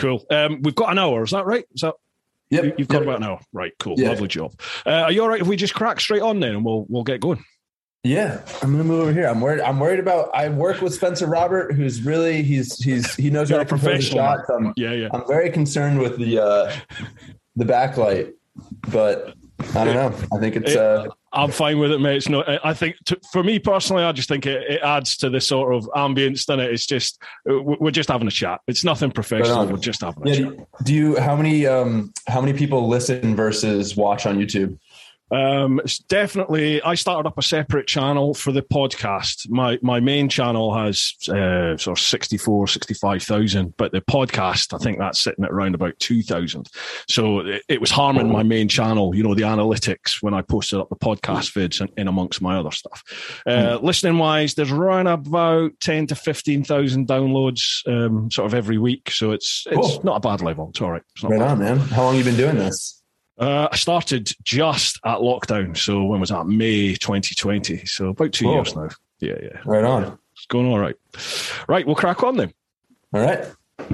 Cool. Um, we've got an hour. Is that right? Is that Yep. you- you've got yep. about an hour? Right. Cool. Yeah. Lovely job. Uh, are you all right if we just crack straight on then, and we'll we'll get going? Yeah, I'm gonna move over here. I'm worried. I'm worried about. I work with Spencer Robert, who's really he's he's he knows You're how to professional. shots. I'm, Yeah, yeah. I'm very concerned with the uh, the backlight, but I don't know. I think it's uh, I'm fine with it, mate. It's not. I think to, for me personally, I just think it, it adds to the sort of ambience. Then it? it's just we- we're just having a chat. It's nothing professional. We're just having a yeah. chat. Do, do you how many um how many people listen versus watch on YouTube? Um, it's definitely. I started up a separate channel for the podcast. My my main channel has uh, sort of 64, 65,000, but the podcast, I think that's sitting at around about two thousand. So it, it was harming my main channel. You know, the analytics when I posted up the podcast vids in, in amongst my other stuff. Uh, Listening wise, there's around about ten to fifteen thousand downloads, um, sort of every week. So it's it's Cool. not a bad level. It's all right. It's not Right bad. on, man. How long you been doing this? Uh, I started just at lockdown. So when was that? May 2020. So about two years now. Yeah, yeah. Right on. It's going all right. Right, we'll crack on then. All right.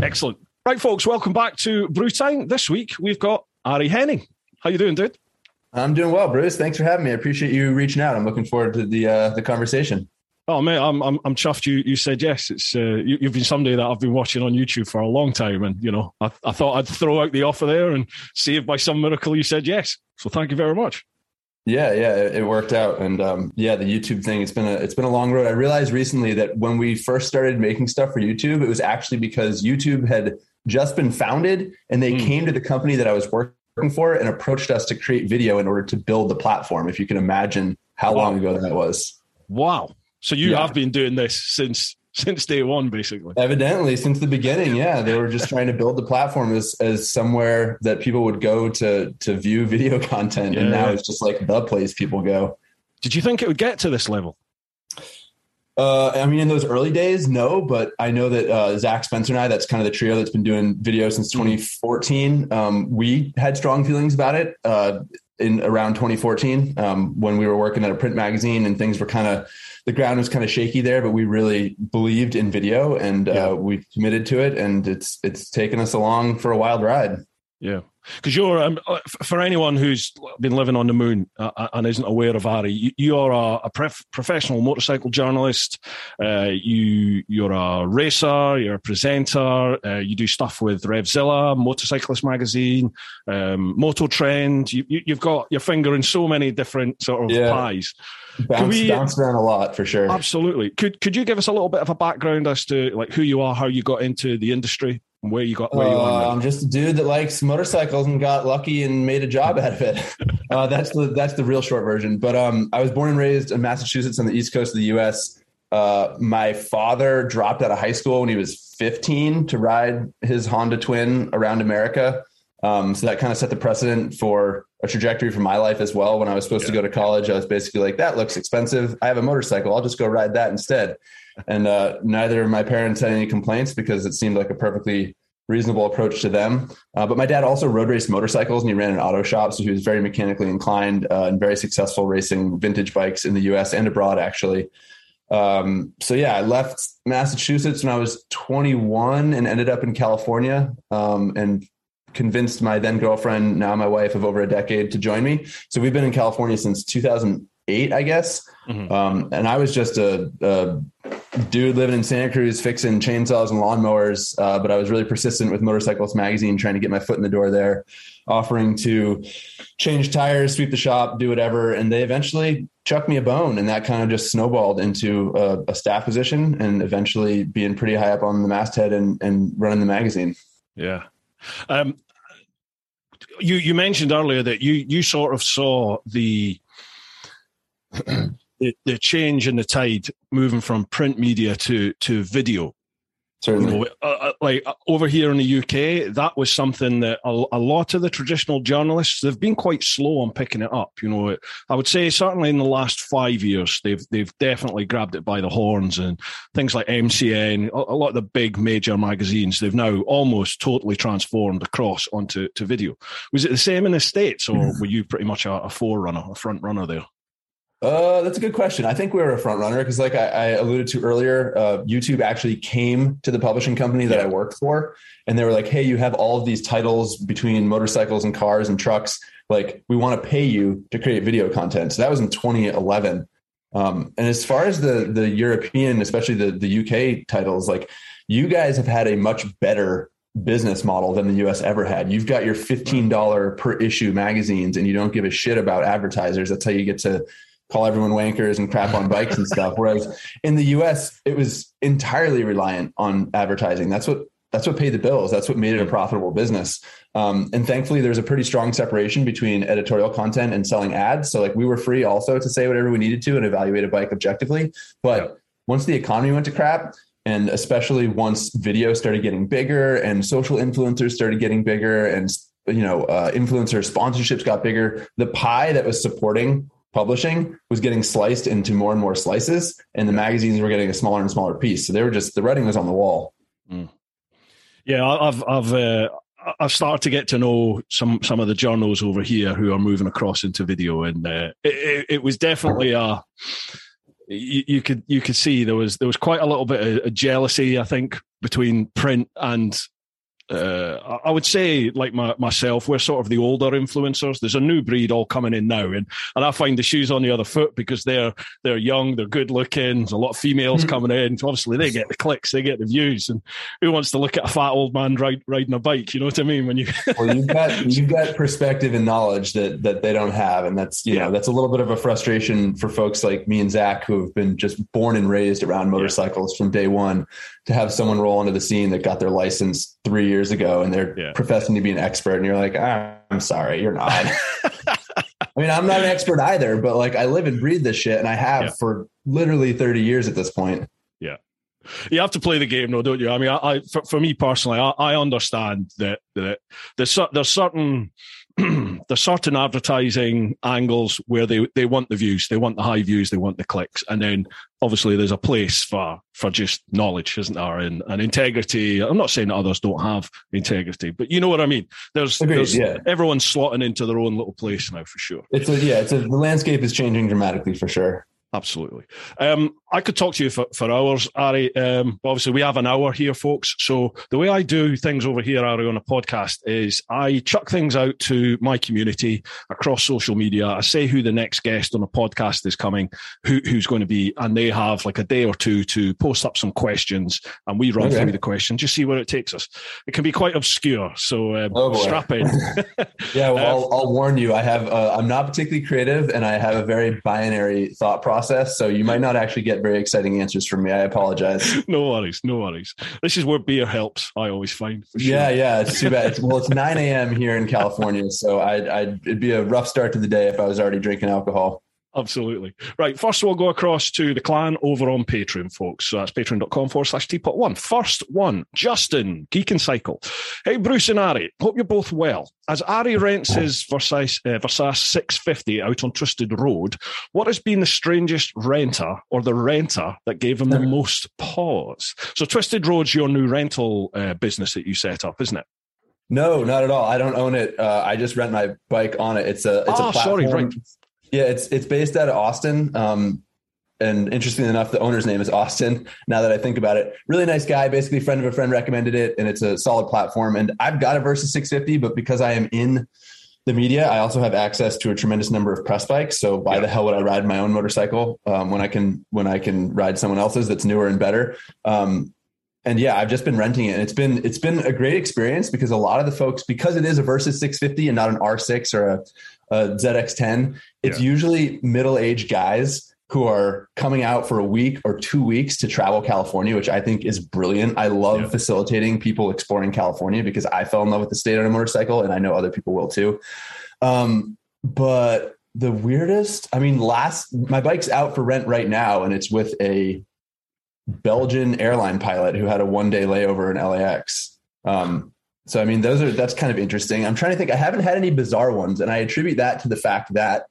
Excellent. Right, folks, welcome back to Bru Time. This week we've got Ari Henning. How you doing, dude? I'm doing well, Bruce. Thanks for having me. I appreciate you reaching out. I'm looking forward to the uh, the conversation. Oh mate, I'm I'm, I'm chuffed you you said yes. It's uh, you, you've been somebody that I've been watching on YouTube for a long time, and you know I, I thought I'd throw out the offer there and see if by some miracle you said yes. So thank you very much. Yeah, yeah, it, it worked out, and um, yeah, the YouTube thing. It's been a it's been a long road. I realized recently that when we first started making stuff for YouTube, it was actually because YouTube had just been founded, and they Mm. came to the company that I was working for and approached us to create video in order to build the platform. If you can imagine how Wow. long ago that was. Wow. So you Yeah. have been doing this since since day one, basically. Evidently, since the beginning, yeah, they were just trying to build the platform as as somewhere that people would go to to view video content, and now it's just like the place people go. Did you think it would get to this level? Uh, I mean, in those early days, no, but I know that uh, Zach Spencer and I, that's kind of the trio that's been doing video since 2014. Um, we had strong feelings about it uh, in around 2014 um, when we were working at a print magazine and things were kind of the ground was kind of shaky there, but we really believed in video and Yeah. uh, we committed to it, and it's it's taken us along for a wild ride. Yeah, because you're um, uh, for anyone who's been living on the moon uh, and isn't aware of Ari, you, are a, a pref- professional motorcycle journalist. Uh, you you're a racer. You're a presenter. Uh, you do stuff with Revzilla, Motorcyclist Magazine, um, MotorTrend. You, you, you've got your finger in so many different sort of Yeah. pies. Bounce, we- bounced around a lot for sure. Absolutely. Could could you give us a little bit of a background as to like who you are, how you got into the industry, where you got where you are? Uh. I'm just a dude that likes motorcycles and got lucky and made a job out of it. Uh, that's the that's the real short version. But um, I was born and raised in Massachusetts on the east coast of the U.S. Uh, my father dropped out of high school when he was 15 to ride his Honda Twin around America. Um, so that kind of set the precedent for a trajectory for my life as well. When I was supposed to go to college, I was basically like, "That looks expensive. I have a motorcycle. I'll just go ride that instead." And uh, neither of my parents had any complaints because it seemed like a perfectly reasonable approach to them. Uh, but my dad also road raced motorcycles and he ran an auto shop. So he was very mechanically inclined uh, and very successful racing vintage bikes in the US and abroad, actually. Um, so yeah, I left Massachusetts when I was 21 and ended up in California um, and convinced my then girlfriend, now my wife of over a decade, to join me. So we've been in California since 2008, I guess. Mhm. Um, and I was just a, a dude living in Santa Cruz fixing chainsaws and lawnmowers. Uh, but I was really persistent with Motorcyclist Magazine, trying to get my foot in the door there, offering to change tires, sweep the shop, do whatever. And they eventually chucked me a bone. And that kind of just snowballed into a, a staff position and eventually being pretty high up on the masthead and, and running the magazine. Yeah. Um, you you mentioned earlier that you you sort of saw the the, the change in the tide moving from print media to to video. You Certainly. know, uh, uh, like uh, over here in the UK, that was something that a, a lot of the traditional journalists they've been quite slow on picking it up. You know, I would say certainly in the last five years, they've they've definitely grabbed it by the horns, and things like MCN, a, a lot of the big major magazines, they've now almost totally transformed across onto to video. Was it the same in the states, or were you pretty much a, a forerunner, a front runner there? Uh, that's a good question. I think we were a front runner because, like I, I, alluded to earlier, uh, YouTube actually came to the publishing company that yeah. I worked for, and they were like, "Hey, you have all of these titles between motorcycles and cars and trucks. Like, we want to pay you to create video content." So that was in 2011. Um, and as far as the the European, especially the the UK titles, like you guys have had a much better business model than the US ever had. You've got your $15 per issue magazines and you don't give a shit about advertisers. That's how you get to call everyone wankers and crap on bikes and stuff. Whereas in the US, it was entirely reliant on advertising. That's what that's what paid the bills. That's what made it a profitable business. Um, and thankfully, there's a pretty strong separation between editorial content and selling ads. So like we were free also to say whatever we needed to and evaluate a bike objectively. But once the economy went to crap, and especially once video started getting bigger and social influencers started getting bigger and you know uh, influencer sponsorships got bigger the pie that was supporting publishing was getting sliced into more and more slices and the magazines were getting a smaller and smaller piece so they were just the writing was on the wall mm. yeah i've i've uh, I've started to get to know some some of the journals over here who are moving across into video, and uh, it, it, was definitely a you, you, could you could see there was there was quite a little bit of, jealousy, I think, between print and uh, I would say, like my, myself, we're sort of the older influencers. There's a new breed all coming in now, and and I find the shoes on the other foot because they're they're young, they're good looking. There's a lot of females mm-hmm. coming in. So obviously, they get the clicks, they get the views, and who wants to look at a fat old man ride, riding a bike? You know what I mean? When you well, you've got you've got perspective and knowledge that that they don't have, and that's you yeah. know that's a little bit of a frustration for folks like me and Zach who have been just born and raised around motorcycles yeah. from day one to have someone roll onto the scene that got their license three years ago and they're yeah. professing to be an expert and you're like ah, i'm sorry you're not i mean i'm not an expert either but like i live and breathe this shit and i have yeah. for literally 30 years at this point yeah you have to play the game though don't you i mean i, I for, for, me personally I, I understand that that there's, there's certain there's certain advertising angles where they, they want the views, they want the high views, they want the clicks, and then obviously there's a place for for just knowledge, isn't there, and, and integrity. I'm not saying that others don't have integrity, but you know what I mean. There's, Agreed, there's yeah. everyone's slotting into their own little place now for sure. It's a, yeah, it's a, the landscape is changing dramatically for sure. Absolutely. Um, I could talk to you for, for hours, Ari. Um, obviously, we have an hour here, folks. So the way I do things over here, Ari, on a podcast is I chuck things out to my community across social media. I say who the next guest on a podcast is coming, who, who's going to be, and they have like a day or two to post up some questions, and we run okay. through the questions, just see where it takes us. It can be quite obscure, so um, oh strap in. yeah, well, I'll, I'll, warn you. I have uh, I'm not particularly creative, and I have a very binary thought process process. So you might not actually get very exciting answers from me. I apologize. no worries. No worries. This is where beer helps. I always find. Sure. Yeah, yeah. It's too bad. Well, it's 9 a.m. here in California, so I'd, I'd it'd be a rough start to the day if I was already drinking alcohol. Absolutely. Right. First, we'll go across to the clan over on Patreon, folks. So that's patreon.com forward slash teapot one. First one, Justin, Geek and Cycle. Hey, Bruce and Ari. Hope you're both well. As Ari rents his Versys, uh, Versys 650 out on Twisted Road, what has been the strangest renter or the renter that gave him the most pause? So, Twisted Road's your new rental uh, business that you set up, isn't it? No, not at all. I don't own it. Uh, I just rent my bike on it. It's a it's oh, a platform. Sorry, right. Yeah, it's it's based out of Austin. Um, and interestingly enough, the owner's name is Austin. Now that I think about it, really nice guy. Basically, friend of a friend recommended it, and it's a solid platform. And I've got a Versys 650, but because I am in the media, I also have access to a tremendous number of press bikes. So why yeah. the hell would I ride my own motorcycle um, when I can when I can ride someone else's that's newer and better? Um, and yeah, I've just been renting it. And it's been it's been a great experience because a lot of the folks, because it is a Versys 650 and not an R6 or a a ZX10, it's yeah. usually middle aged guys who are coming out for a week or two weeks to travel California, which I think is brilliant. I love yeah. facilitating people exploring California because I fell in love with the state on a motorcycle and I know other people will too. Um, but the weirdest, I mean, last, my bike's out for rent right now and it's with a Belgian airline pilot who had a one day layover in LAX. Um, so I mean, those are that's kind of interesting. I'm trying to think. I haven't had any bizarre ones, and I attribute that to the fact that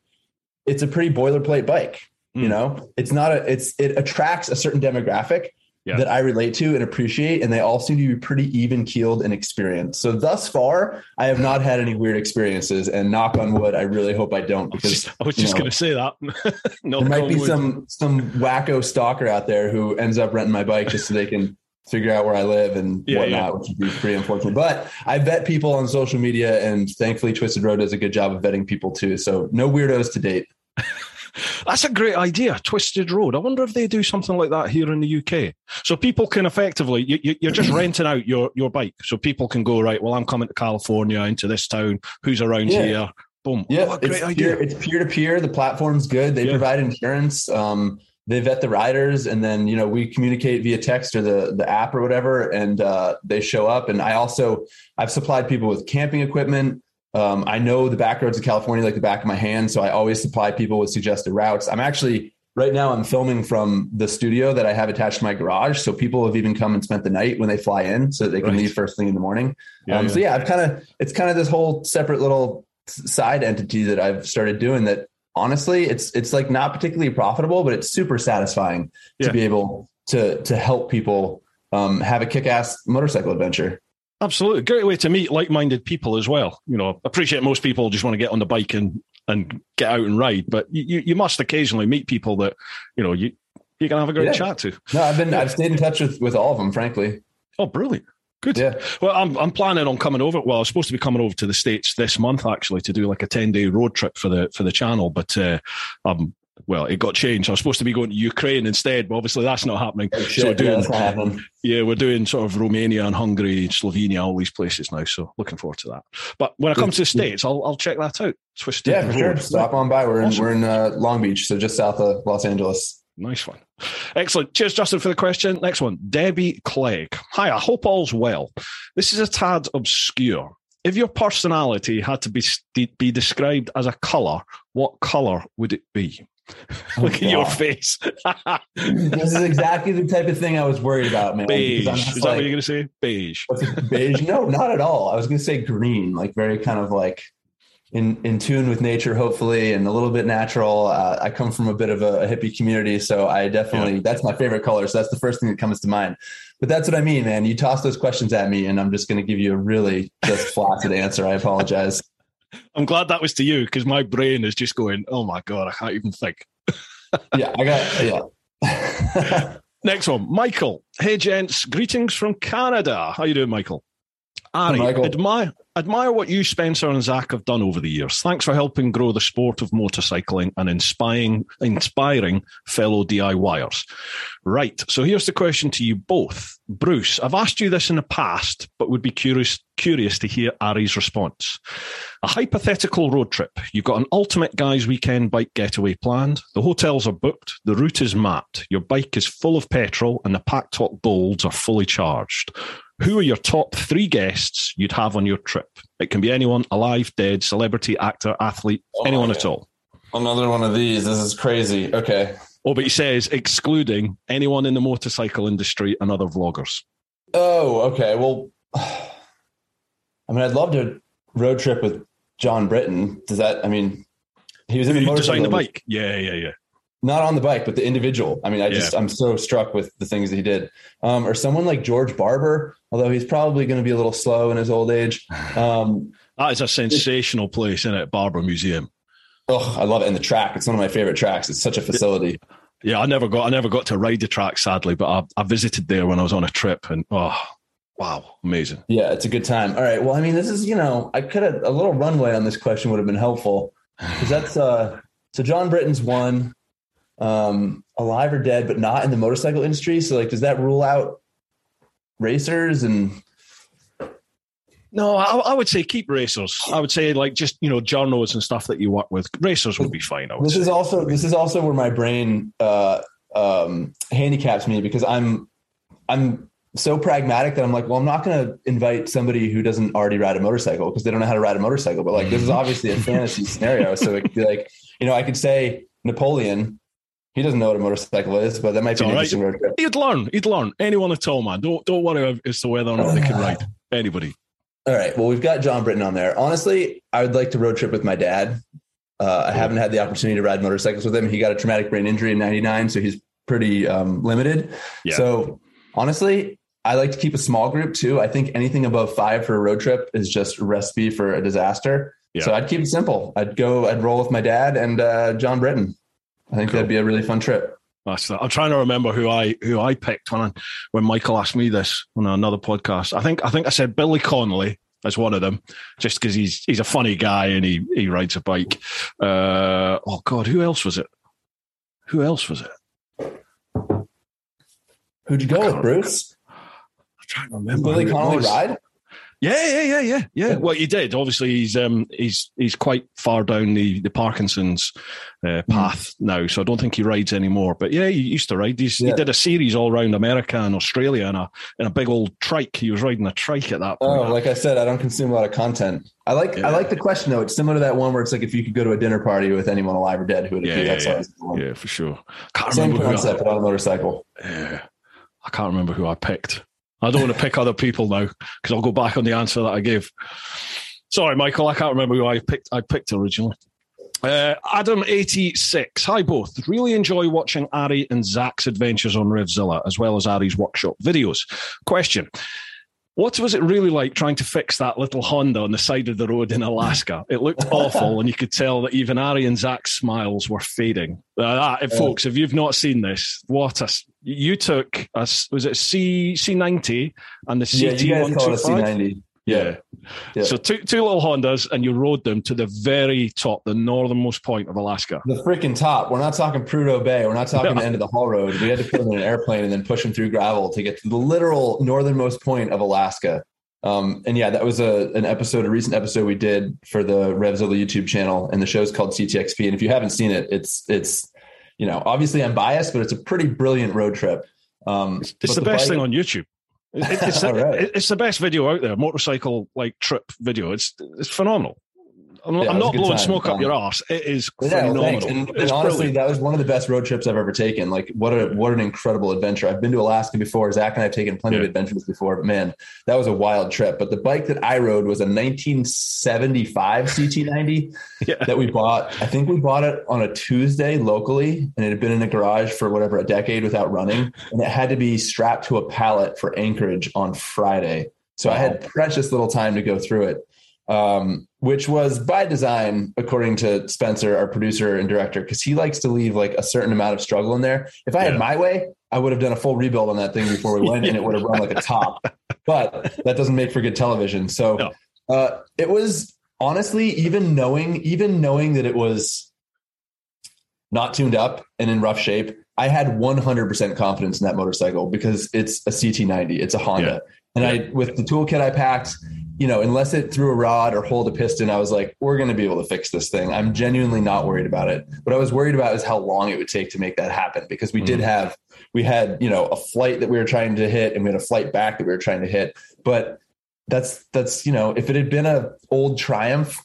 it's a pretty boilerplate bike. Mm. You know, it's not a it's it attracts a certain demographic, yeah. that I relate to and appreciate, and they all seem to be pretty even keeled and experienced. So thus far, I have not had any weird experiences, and knock on wood, I really hope I don't because I was just going to say that. no, there might be wood. some some wacko stalker out there who ends up renting my bike just so they can figure out where I live and yeah, whatnot, yeah. which would be pretty unfortunate. But I vet people on social media, and thankfully, Twisted Road does a good job of vetting people too. So no weirdos to date. That's a great idea, Twisted Road. I wonder if they do something like that here in the UK. So people can effectively, you, are just renting out your, your bike. So people can go, right, well, I'm coming to California into this town. Who's around yeah. here? Boom. Yeah, oh, great idea. Peer, it's peer to peer. The platform's good. They yeah. provide insurance. Um, they vet the riders and then you know we communicate via text or the the app or whatever and uh, they show up and i also i've supplied people with camping equipment um, I know the back roads of California like the back of my hand, so I always supply people with suggested routes. I'm actually right now I'm filming from the studio that I have attached to my garage, so people have even come and spent the night when they fly in, so they can right. leave first thing in the morning. Yeah, um, yeah. So yeah, I've kind of it's kind of this whole separate little side entity that I've started doing that honestly it's it's like not particularly profitable, but it's super satisfying yeah. to be able to to help people um, have a kick-ass motorcycle adventure. Absolutely. Great way to meet like minded people as well. You know, appreciate most people just want to get on the bike and, and get out and ride, but you, you must occasionally meet people that, you know, you, you can have a great yeah. chat to. No, I've been, I've stayed in touch with, with all of them, frankly. Oh, brilliant. Good. Yeah. Well, I'm, I'm planning on coming over. Well, I was supposed to be coming over to the States this month, actually, to do like a 10 day road trip for the, for the channel, but, uh, I'm well, it got changed. I was supposed to be going to Ukraine instead, but obviously that's not happening. Oh, so doing, yeah, yeah, we're doing sort of Romania and Hungary, Slovenia, all these places now. So looking forward to that. But when I come to the states, I'll I'll check that out. Twisted yeah, for sure. Stop on by. We're awesome. in we're in uh, Long Beach, so just south of Los Angeles. Nice one. Excellent. Cheers, Justin, for the question. Next one, Debbie Clegg. Hi, I hope all's well. This is a tad obscure. If your personality had to be be described as a color, what color would it be? Oh, Look at your face. this is exactly the type of thing I was worried about, man. Beige. Is like, that what you're going to say? Beige. Beige? No, not at all. I was going to say green, like very kind of like in in tune with nature, hopefully, and a little bit natural. Uh, I come from a bit of a, a hippie community, so I definitely yeah. that's my favorite color. So that's the first thing that comes to mind. But that's what I mean, man. You toss those questions at me, and I'm just going to give you a really just flaccid answer. I apologize. I'm glad that was to you because my brain is just going, oh my God, I can't even think. yeah, I got, yeah. Next one, Michael. Hey, gents. Greetings from Canada. How you doing, Michael? Ari, Michael. admire admire what you, Spencer, and Zach have done over the years. Thanks for helping grow the sport of motorcycling and inspiring, inspiring fellow DIYers. Right. So here's the question to you both. Bruce, I've asked you this in the past, but would be curious, curious to hear Ari's response. A hypothetical road trip. You've got an ultimate guys weekend bike getaway planned. The hotels are booked. The route is mapped. Your bike is full of petrol and the Packtalk Bolds are fully charged. Who are your top three guests you'd have on your trip? It can be anyone alive, dead, celebrity, actor, athlete, oh, anyone at all. Another one of these. This is crazy. Okay. Oh, but he says excluding anyone in the motorcycle industry and other vloggers. Oh, okay. Well, I mean, I'd love to road trip with John Britten. Does that? I mean, he was in the motorcycle. the bike. Yeah, yeah, yeah not on the bike, but the individual. I mean, I just yeah. I'm so struck with the things that he did. Um, or someone like George Barber, although he's probably going to be a little slow in his old age. Um, that is a sensational place, isn't it? Barber Museum. Oh, I love it. And the track, it's one of my favorite tracks. It's such a facility. Yeah, I never got I never got to ride the track, sadly, but I, I visited there when I was on a trip, and oh, wow, amazing. Yeah, it's a good time. All right. Well, I mean, this is you know, I could have a little runway on this question would have been helpful because that's uh. So John Britten's one um, alive or dead, but not in the motorcycle industry. So, like, does that rule out racers and? No, I, I, would say keep racers. I would say like just you know journalists and stuff that you work with. Racers would be fine. this say. is also this is also where my brain uh, um, handicaps me because I'm I'm so pragmatic that I'm like, well, I'm not going to invite somebody who doesn't already ride a motorcycle because they don't know how to ride a motorcycle. But like, this is obviously a fantasy scenario. So it could be like, you know, I could say Napoleon he doesn't know what a motorcycle is, but that might it's be an interesting road trip. He'd learn. He'd learn. Anyone at all, man. Don't don't worry as to whether or not they can ride. Anybody. All right. Well, we've got John Britten on there. Honestly, I would like to road trip with my dad. Uh, I haven't had the opportunity to ride motorcycles with him. He got a traumatic brain injury in '99, so he's pretty um, limited. Yeah. So Honestly, I like to keep a small group too. I think anything above five for a road trip is just a recipe for a disaster. Yeah. So I'd keep it simple. I'd go, I'd roll with my dad and uh, John Britten. I think cool. that'd be a really fun trip. That's I'm trying to remember who I who I picked when I, when Michael asked me this on another podcast. I think I think I said Billy Connolly as one of them, just because he's he's a funny guy and he he rides a bike. Uh, oh God, who else was it? Who else was it? Who'd you go with, Bruce? I'm trying to remember. Billy Connolly ride? Yeah, yeah, yeah, yeah, yeah. Well, he did. Obviously, he's um, he's he's quite far down the the Parkinson's uh, hmm. path mm. now, so I don't think he rides anymore. But yeah, he used to ride. He's, yeah. He did a series all around America and Australia in a in a big old trike. He was riding a trike at that point. Oh, like I said, I don't consume a lot of content. I like yeah. I like the question though. It's similar to that one where it's like if you could go to a dinner party with anyone alive or dead, who would it yeah, be? Yeah, That's yeah. yeah, for sure. Can't Same concept, but on a motorcycle. Yeah, I can't remember who I picked. I don't want to pick other people now because I'll go back on the answer that I gave. Sorry, Michael, I can't remember who I picked. I picked originally. Uh, Adam86. Hi, both. Really enjoy watching Ari and Zach's adventures on Revzilla, as well as Ari's workshop videos. Question what was it really like trying to fix that little Honda on the side of the road in Alaska? It looked awful, and you could tell that even Ari and Zach's smiles were fading. Uh, yeah. Folks, if you've not seen this, what a you took a was it C C ninety and the CT one two five. Yeah. yeah. So two two little Hondas, and you rode them to the very top, the northernmost point of Alaska. The freaking top. We're not talking Prudhoe Bay. We're not talking the end of the Haul Road. We had to put them in an airplane and then push them through gravel to get to the literal northernmost point of Alaska. Um, and yeah, that was a an episode, a recent episode we did for the Revzilla YouTube channel, and the show's called CTXP. And if you haven't seen it, it's it's you know obviously I'm biased, but it's a pretty brilliant road trip. Um, it's, it's the, the, best bike, thing on YouTube. It's, right. it's the best video out there, motorcycle like trip video. It's it's phenomenal. I'm, yeah, I'm not blowing time. smoke um, up your ass. It is yeah, phenomenal. and, and honestly, that was one of the best road trips I've ever taken. Like, what a what an incredible adventure! I've been to Alaska before. Zach and I've taken plenty yeah. of adventures before, but man, that was a wild trip. But the bike that I rode was a 1975 CT90 yeah. that we bought. I think we bought it on a Tuesday locally, and it had been in a garage for whatever a decade without running, and it had to be strapped to a pallet for Anchorage on Friday. So wow. I had precious little time to go through it um, which was by design, according to Spencer, our producer and director, because he likes to leave like a certain amount of struggle in there. If I yeah. had my way, I would have done a full rebuild on that thing before we went, and it would have run like a top. But that doesn't make for good television. So no. uh, it was honestly, even knowing, even knowing that it was not tuned up and in rough shape, I had 100% confidence in that motorcycle because it's a CT90, it's a Honda. Yeah. And I, with the toolkit I packed, you know, unless it threw a rod or hold a piston, I was like, we're going to be able to fix this thing. I'm genuinely not worried about it. What I was worried about is how long it would take to make that happen because we mm. did have, we had, you know, a flight that we were trying to hit and we had a flight back that we were trying to hit. But that's, that's, you know, if it had been a old Triumph,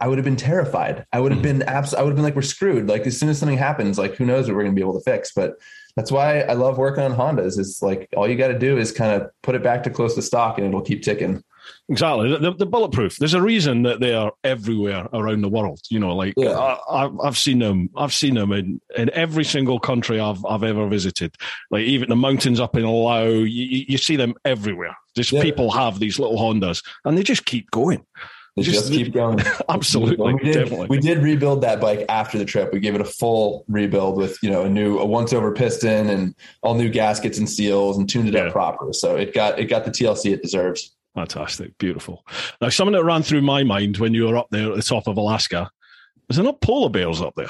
I would have been terrified. I would have mm. been abs- I would have been like, we're screwed. Like as soon as something happens, like who knows what we're going to be able to fix. But that's why I love working on Hondas. It's like all you got to do is kind of put it back to close to stock and it'll keep ticking. Exactly. The, the, bulletproof. There's a reason that they are everywhere around the world. You know, like yeah. I, have seen them. I've seen them in, in every single country I've I've ever visited. Like even the mountains up in Laos, you, you see them everywhere. Just yeah. people have these little Hondas, and they just keep going. Just, just keep going. Absolutely, we did. We did rebuild that bike after the trip. We gave it a full rebuild with you know a new a once over piston and all new gaskets and seals and tuned it yeah. up proper. So it got it got the TLC it deserves. Fantastic. Beautiful. Now, something that ran through my mind when you were up there at the top of Alaska is there not polar bears up there?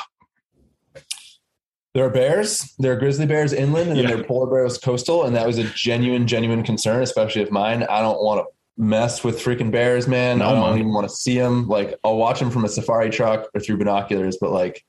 There are bears. There are grizzly bears inland, and yeah. then there are polar bears coastal. And that was a genuine, genuine concern, especially of mine. I don't want to mess with freaking bears, man. No, I don't man. even want to see them. Like, I'll watch them from a safari truck or through binoculars, but like,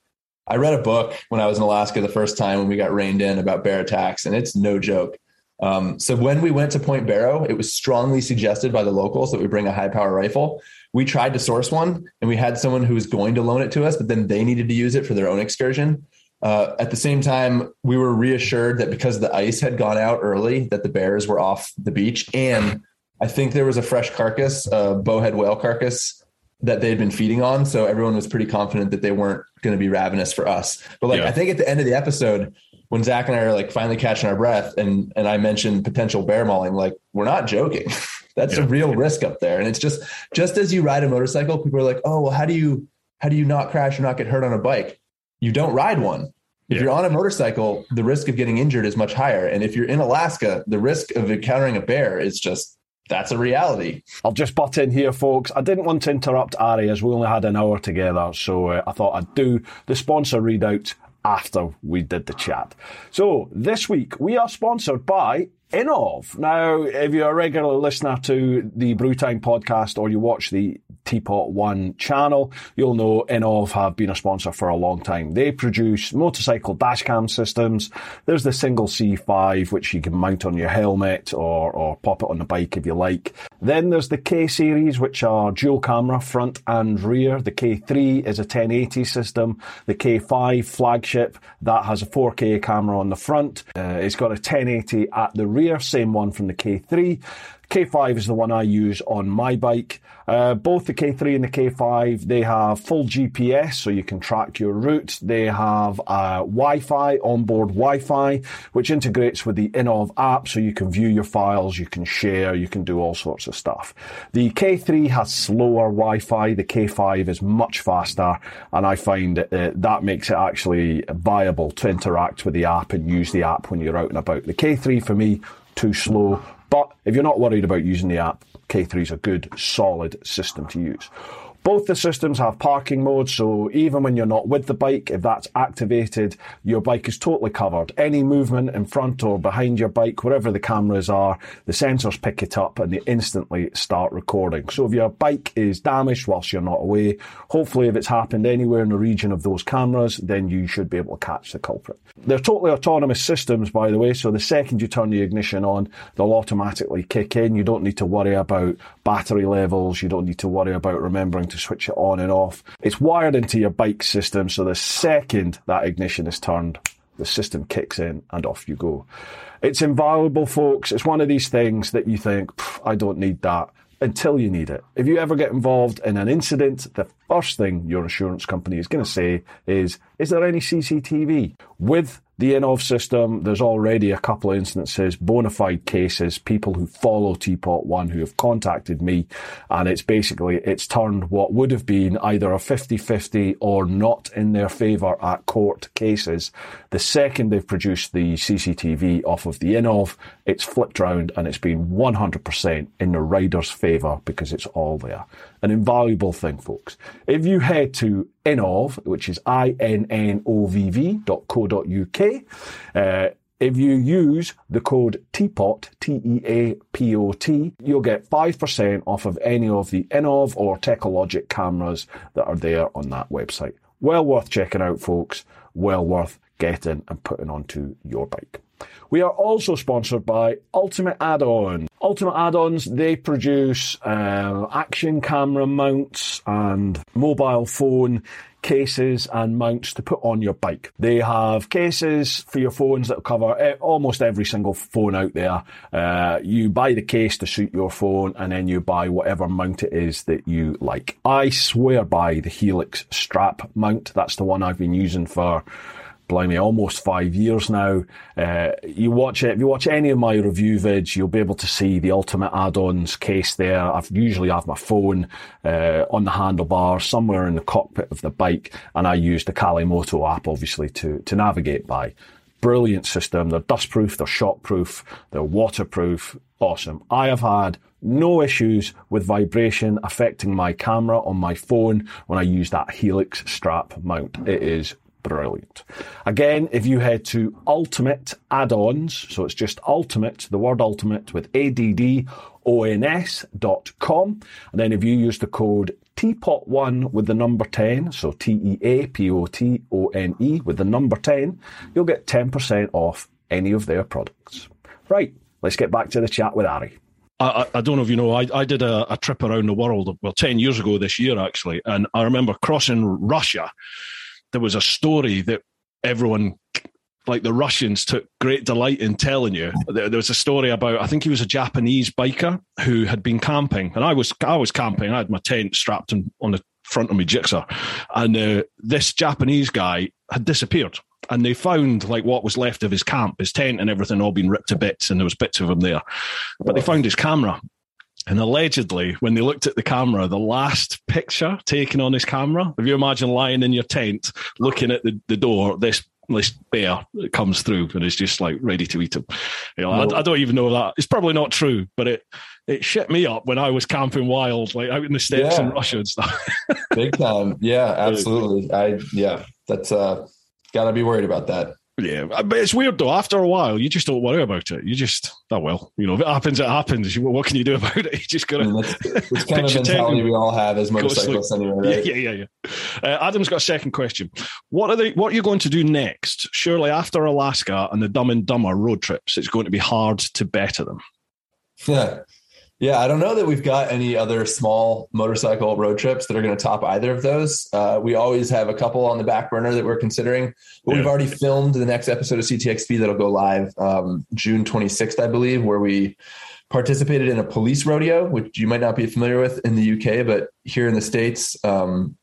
I read a book when I was in Alaska the first time when we got reined in about bear attacks, and it's no joke. Um, so when we went to Point Barrow, it was strongly suggested by the locals that we bring a high power rifle. We tried to source one, and we had someone who was going to loan it to us, but then they needed to use it for their own excursion. Uh, at the same time, we were reassured that because the ice had gone out early, that the bears were off the beach, and I think there was a fresh carcass, a bowhead whale carcass that they had been feeding on. So everyone was pretty confident that they weren't going to be ravenous for us. But like, yeah. I think at the end of the episode, when Zach and I are like finally catching our breath and and I mentioned potential bear mauling, like we're not joking. That's yeah. a real risk up there. And it's just just as you ride a motorcycle, people are like, oh well, how do you how do you not crash or not get hurt on a bike? You don't ride one. If yeah. you're on a motorcycle, the risk of getting injured is much higher. And if you're in Alaska, the risk of encountering a bear is just that's a reality. I'll just butt in here, folks. I didn't want to interrupt Ari as we only had an hour together, so uh, I thought I'd do the sponsor readout after we did the chat. So this week we are sponsored by Innovv. Now, if you're a regular listener to the Bru Time podcast or you watch the Teapot One channel, you'll know Innovv have been a sponsor for a long time. They produce motorcycle dashcam systems. There's the single C5, which you can mount on your helmet or, or pop it on the bike if you like. Then there's the K series, which are dual camera, front and rear. The K3 is a 1080 system. The K5 flagship, that has a 4K camera on the front. Uh, it's got a 1080 at the rear, same one from the K3. K5 is the one I use on my bike. Uh, both the K3 and the K5, they have full GPS, so you can track your route. They have uh, Wi-Fi, onboard Wi-Fi, which integrates with the Innovv app, so you can view your files, you can share, you can do all sorts of stuff. The K3 has slower Wi-Fi. The K5 is much faster, and I find uh, that makes it actually viable to interact with the app and use the app when you're out and about. The K3 for me, too slow. But if you're not worried about using the app, K3 is a good, solid system to use. Both the systems have parking mode, so even when you're not with the bike, if that's activated, your bike is totally covered. Any movement in front or behind your bike, wherever the cameras are, the sensors pick it up and they instantly start recording. So if your bike is damaged whilst you're not away, hopefully if it's happened anywhere in the region of those cameras, then you should be able to catch the culprit. They're totally autonomous systems, by the way, so the second you turn the ignition on, they'll automatically kick in. You don't need to worry about battery levels. You don't need to worry about remembering to switch it on and off. It's wired into your bike system, so the second that ignition is turned, the system kicks in and off you go. It's invaluable, folks. It's one of these things that you think, I don't need that until you need it. If you ever get involved in an incident, the first thing your insurance company is going to say is, is there any CCTV? With the Innovv system, there's already a couple of instances, bona fide cases, people who follow Teapot One who have contacted me, and it's basically, it's turned what would have been either a 50-50 or not in their favour at court cases. The second they've produced the CCTV off of the Innovv, it's flipped round and it's been 100% in the rider's favour because it's all there. An invaluable thing, folks. If you head to Innovv, which is I-N-N-O-V-V dot co dot UK, uh, if you use the code TEAPOT, T-E-A-P-O-T, you'll get 5% off of any of the Innovv or Techalogic cameras that are there on that website. Well worth checking out, folks. Well worth getting and putting onto your bike. We are also sponsored by Ultimate Add-on. Ultimate Add-ons, they produce uh, action camera mounts and mobile phone cases and mounts to put on your bike. They have cases for your phones that cover eh, almost every single phone out there. Uh, you buy the case to suit your phone and then you buy whatever mount it is that you like. I swear by the Helix strap mount. That's the one I've been using for blimey, almost five years now. Uh, you watch it, if you watch any of my review vids, you'll be able to see the ultimate add-ons case there. I've usually have my phone uh, on the handlebar somewhere in the cockpit of the bike, and I use the Calimoto app obviously to to navigate by. Brilliant system. They're dustproof, they're shockproof, they're waterproof. Awesome. I have had no issues with vibration affecting my camera on my phone when I use that Helix strap mount. It is brilliant. Again, if you head to Ultimate Add-ons, so it's just Ultimate, the word Ultimate with A-D-D-O-N-S.com, and then if you use the code Teapot1 with the number 10, so T-E-A-P-O-T-O-N-E with the number 10, you'll get 10% off any of their products. Right, let's get back to the chat with Ari. I, I, don't know if you know, I, I did a, a, trip around the world, well, 10 years ago this year, actually. And I remember crossing Russia there was a story that everyone like the Russians took great delight in telling you. There, was a story about I think he was a Japanese biker who had been camping, and I was I was camping. I had my tent strapped on, on the front of my jigsaw, and uh, this Japanese guy had disappeared. and they found like what was left of his camp, his tent and everything all been ripped to bits, and there was bits of him there. But they found his camera. And allegedly, when they looked at the camera, the last picture taken on his camera, if you imagine lying in your tent looking at the, the door, this this bear comes through and is just like ready to eat him. You know, I, I, don't even know that. It's probably not true, but it it shit me up when I was camping wild, like out in the steppes yeah. in Russia and stuff. Big time. Yeah, absolutely. I yeah, that's uh gotta be worried about that. Yeah, but it's weird though. After a while, you just don't worry about it. You just, oh well, you know, if it happens, it happens. What can you do about it? You just gotta. I mean, it's kind of mentality we all have as motorcyclists, anyway. Right? Yeah, yeah, yeah. yeah. Uh, Adam's got a second question. What are they? What are you going to do next? Surely after Alaska and the Dumb and Dumber road trips, it's going to be hard to better them. Yeah, yeah, I don't know that we've got any other small motorcycle road trips that are going to top either of those. Uh, we always have a couple on the back burner that we're considering. But yeah. we've already filmed the next episode of CTXP that'll go live um, June 26th, I believe, where we participated in a police rodeo, which you might not be familiar with in the UK, but here in the States, um,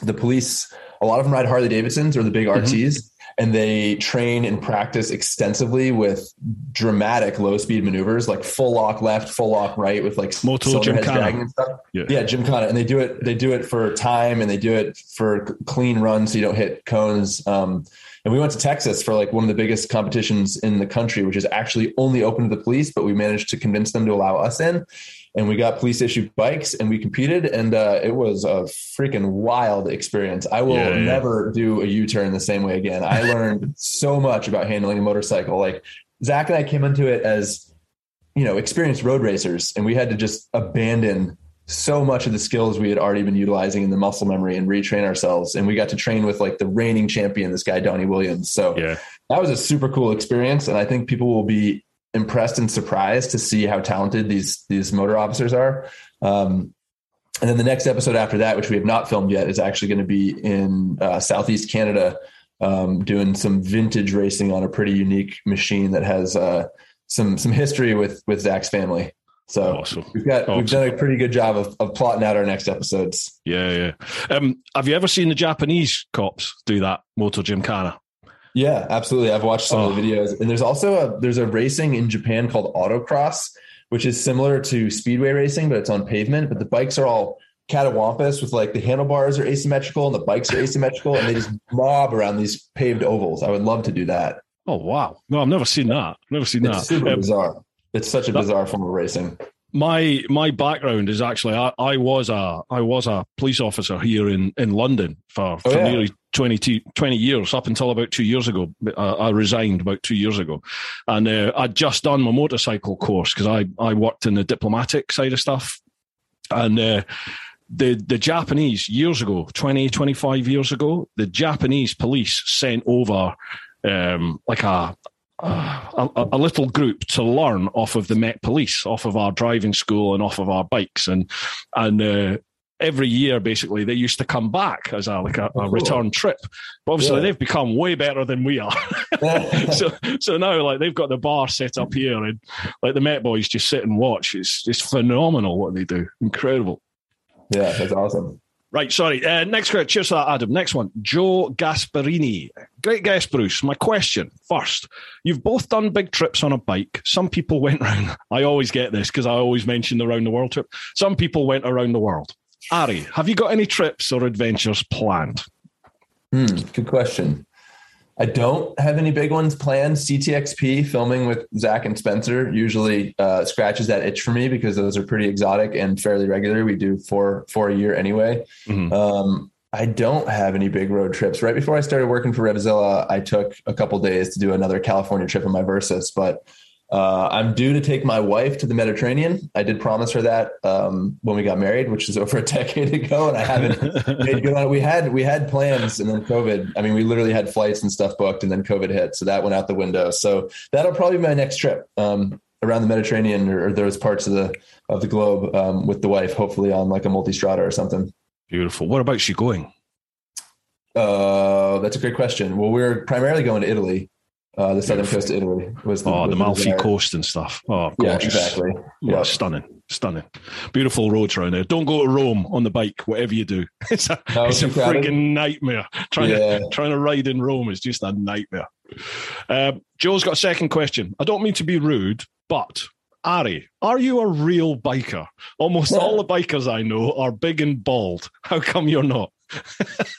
the police, a lot of them ride Harley Davidsons or the big RTs. And they train and practice extensively with dramatic low speed maneuvers like full lock left full lock right with like Moto dragging and stuff. Yeah. yeah gymkhana. And they do it they do it for time and they do it for clean runs so you don't hit cones. Um, and we went to Texas for like one of the biggest competitions in the country, which is actually only open to the police, but we managed to convince them to allow us in and we got police issued bikes and we competed and uh, it was a freaking wild experience i will yeah, yeah. never do a u-turn the same way again i learned so much about handling a motorcycle like zach and i came into it as you know experienced road racers and we had to just abandon so much of the skills we had already been utilizing in the muscle memory and retrain ourselves and we got to train with like the reigning champion this guy donnie williams so yeah. that was a super cool experience and i think people will be impressed and surprised to see how talented these these motor officers are. Um, and then the next episode after that, which we have not filmed yet, is actually going to be in uh, Southeast Canada, um, doing some vintage racing on a pretty unique machine that has uh, some some history with with Zach's family. So awesome. we've got awesome. we've done a pretty good job of, of plotting out our next episodes. Yeah, yeah. Um, have you ever seen the Japanese cops do that moto gymkhana? Yeah, absolutely. I've watched some oh. of the videos, and there's also a there's a racing in Japan called autocross, which is similar to speedway racing, but it's on pavement. But the bikes are all catawampus with like the handlebars are asymmetrical and the bikes are asymmetrical, and they just mob around these paved ovals. I would love to do that. Oh wow! No, I've never seen that. never seen it's that. Super um, bizarre. It's such a bizarre form of racing my my background is actually I, I, was a I was a police officer here in, in London for, oh, for yeah. nearly 20, 20 years up until about two years ago. I, I resigned about two years ago, and uh, I'd just done my motorcycle course because I I worked in the diplomatic side of stuff, and. Uh, the the Japanese years ago, 20, 25 years ago, the Japanese police sent over um, like a, a, a, little group to learn off of the Met Police, off of our driving school, and off of our bikes, and and uh, every year basically they used to come back as a like a, a return trip. But obviously yeah. they've become way better than we are. so so now like they've got the bar set up here, and like the Met boys just sit and watch. It's it's phenomenal what they do. Incredible. Yeah, that's awesome. Right, sorry. Uh, next question. Cheers that, Adam. Next one. Joe Gasparini. Great guest, Bruce. My question first. You've both done big trips on a bike. Some people went around. I always get this because I always mention the round the world trip. Some people went around the world. Ari, have you got any trips or adventures planned? Hmm, good question. I don't have any big ones planned. CTXP filming with Zach and Spencer usually uh, scratches that itch for me because those are pretty exotic and fairly regular. We do four four a year anyway. Mm-hmm. Um, I don't have any big road trips. Right before I started working for Revzilla, I took a couple days to do another California trip in my Versys, but uh, I'm due to take my wife to the Mediterranean. I did promise her that um, when we got married, which is over a decade ago, and I haven't made good on it. We had we had plans, and then COVID. I mean, we literally had flights and stuff booked, and then COVID hit, so that went out the window. So that'll probably be my next trip um, around the Mediterranean or, or, those parts of the of the globe um, with the wife, hopefully on like a multistrada or something. Beautiful. What about she going? Uh, that's a great question. Well, we're primarily going to Italy uh, the southern coast of Italy. was the, oh was the Amalfi Coast and stuff. Oh, yeah, exactly. Yeah, stunning. stunning. Beautiful roads around there. Don't go to Rome on the bike, whatever you do. It's a, No, it's a crowded. frigging nightmare. Trying Yeah. to trying to ride in Rome is just a nightmare. Um, Joe's got a second question. I don't mean to be rude, but Ari, are you a real biker? Almost all the bikers I know are big and bald. How come you're not?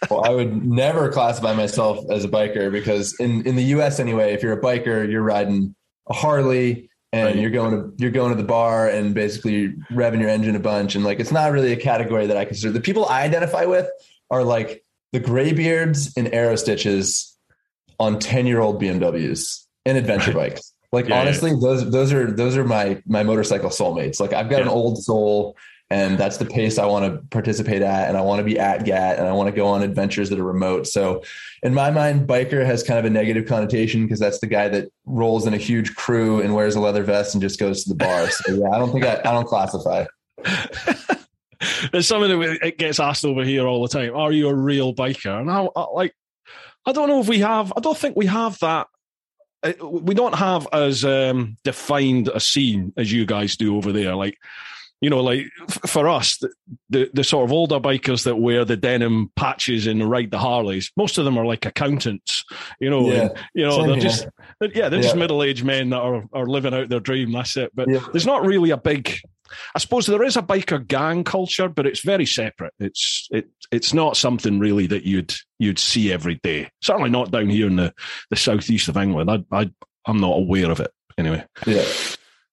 Well, I would never classify myself as a biker because in, in the US anyway, if you're a biker, you're riding a Harley and Right. you're going to you're going to the bar and basically revving your engine a bunch. And like it's not really a category that I consider the people I identify with are like the graybeards and Aerostiches on 10 year old BMWs and adventure bikes. Like Yeah, honestly, those those are those are my my motorcycle soulmates. Like I've got an old soul and that's the pace I want to participate at and I want to be at GAT and I want to go on adventures that are remote. So in my mind, biker has kind of a negative connotation because that's the guy that rolls in a huge crew and wears a leather vest and just goes to the bar. So yeah, I don't think I, I don't classify. There's something that gets asked over here all the time. Are you a real biker? And I, I like, I don't know if we have. I don't think we have that. uh, We don't have as um, defined a scene as you guys do over there. Like, you know, like f- for us, the, the the sort of older bikers that wear the denim patches and ride the Harleys. Most of them are like accountants. You know, Yeah. and, you know, Same they're here. just yeah, they're just middle aged men that are are living out their dream. That's it. But Yeah. there's not really a big I suppose there is a biker gang culture, but it's very separate. It's it it's not something really that you'd you'd see every day. Certainly not down here in the, the southeast of England. I, I I'm not aware of it anyway. Yeah.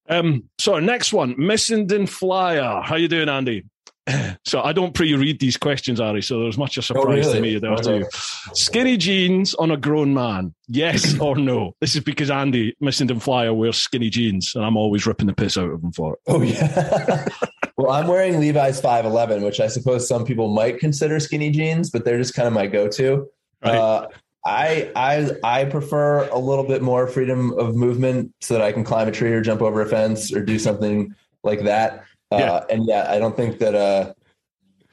Um, so next one, Missenden Flyer. How you doing, Andy? So I don't pre-read these questions, Ari. So there's much a surprise to really? me there to you. Skinny jeans on a grown man, yes or no? This is because Andy Missenden Flyer wears skinny jeans, and I'm always ripping the piss out of him for it. Oh yeah. well, I'm wearing Levi's 511, which I suppose some people might consider skinny jeans, but they're just kind of my go-to. Right. Uh, I I I prefer a little bit more freedom of movement so that I can climb a tree or jump over a fence or do something like that. Uh, Yeah. And yeah, I don't think that. Uh,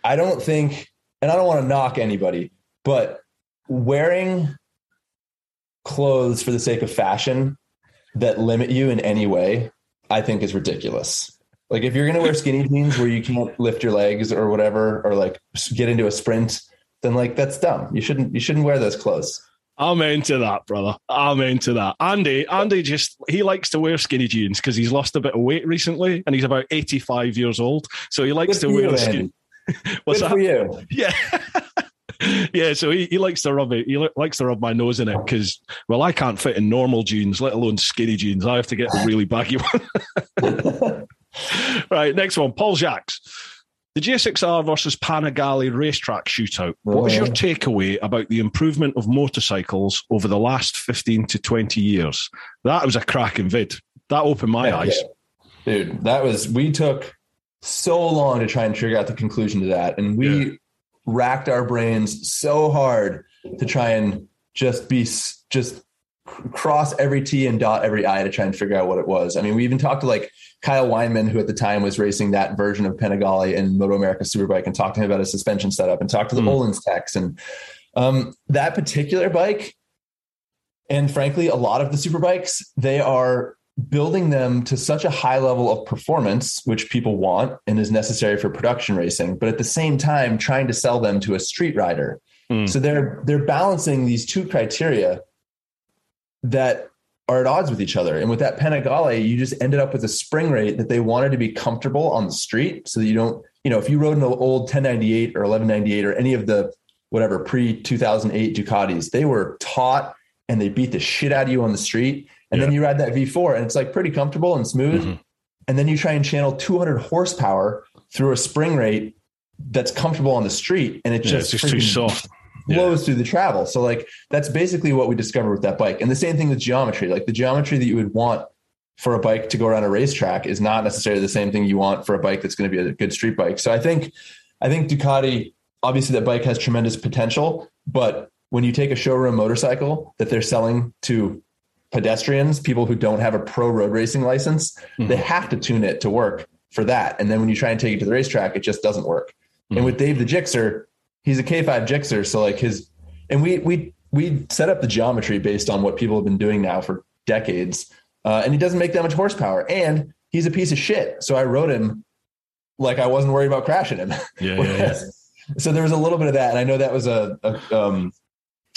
I don't think, and I don't want to knock anybody, but wearing clothes for the sake of fashion that limit you in any way, I think is ridiculous. Like if you're going to wear skinny jeans where you can't lift your legs or whatever, or like get into a sprint, then like that's dumb. You shouldn't you shouldn't wear those clothes. I'm into that, brother. I'm into that. Andy, Andy just he likes to wear skinny jeans because he's lost a bit of weight recently, and he's about 85 years old. So he likes Good to wear you, skinny. What's Good that? for you. Yeah. yeah, so he, he likes to rub it. He li- likes to rub my nose in it because, well, I can't fit in normal jeans, let alone skinny jeans. I have to get the really baggy one. right, next one. Paul Jacques. The GSXR versus Panigale racetrack shootout. What is your Uh-huh. takeaway about the improvement of motorcycles over the last 15 to 20 years? That was a cracking vid. That opened my Yeah, eyes. Dude, that was we took so long to try and figure out the conclusion to that. And we Yeah. racked our brains so hard to try and just be just cross every T and dot every I to try and figure out what it was. I mean, we even talked to like Kyle Wyman, who at the time was racing that version of Panigale and Moto America Superbike, and talked to him about his suspension setup and talked to the Hmm. Öhlins techs. And um, that particular bike, and frankly, a lot of the superbikes, they are building them to such a high level of performance, which people want and is necessary for production racing, but at the same time, trying to sell them to a street rider. Hmm. So they're they're balancing these two criteria that are at odds with each other. And with that Panigale, you just ended up with a spring rate that they wanted to be comfortable on the street so that you don't, you know, if you rode an old 1098 or 1198 or any of the whatever pre 2008 Ducatis, they were taut and they beat the shit out of you on the street. And then you ride that V4 and it's like pretty comfortable and smooth. Mhm. And then you try and channel 200 horsepower through a spring rate that's comfortable on the street. And it Yeah, just, it's just too freaking soft. Yeah. blows through the travel. So like that's basically what we discovered with that bike. And the same thing with geometry. Like the geometry that you would want for a bike to go around a racetrack is not necessarily the same thing you want for a bike that's going to be a good street bike. So I think I think Ducati obviously that bike has tremendous potential, but when you take a showroom motorcycle that they're selling to pedestrians, people who don't have a pro road racing license, Mhm. they have to tune it to work for that. And then when you try and take it to the racetrack, it just doesn't work. Mhm. And with Dave the Gixxer, he's a K5 Gixxer. So like his, and we, we, we set up the geometry based on what people have been doing now for decades. Uh, and he doesn't make that much horsepower and he's a piece of shit. So I rode him like I wasn't worried about crashing him. Yeah, yeah, yeah. so there was a little bit of that, and I know that was a, a um,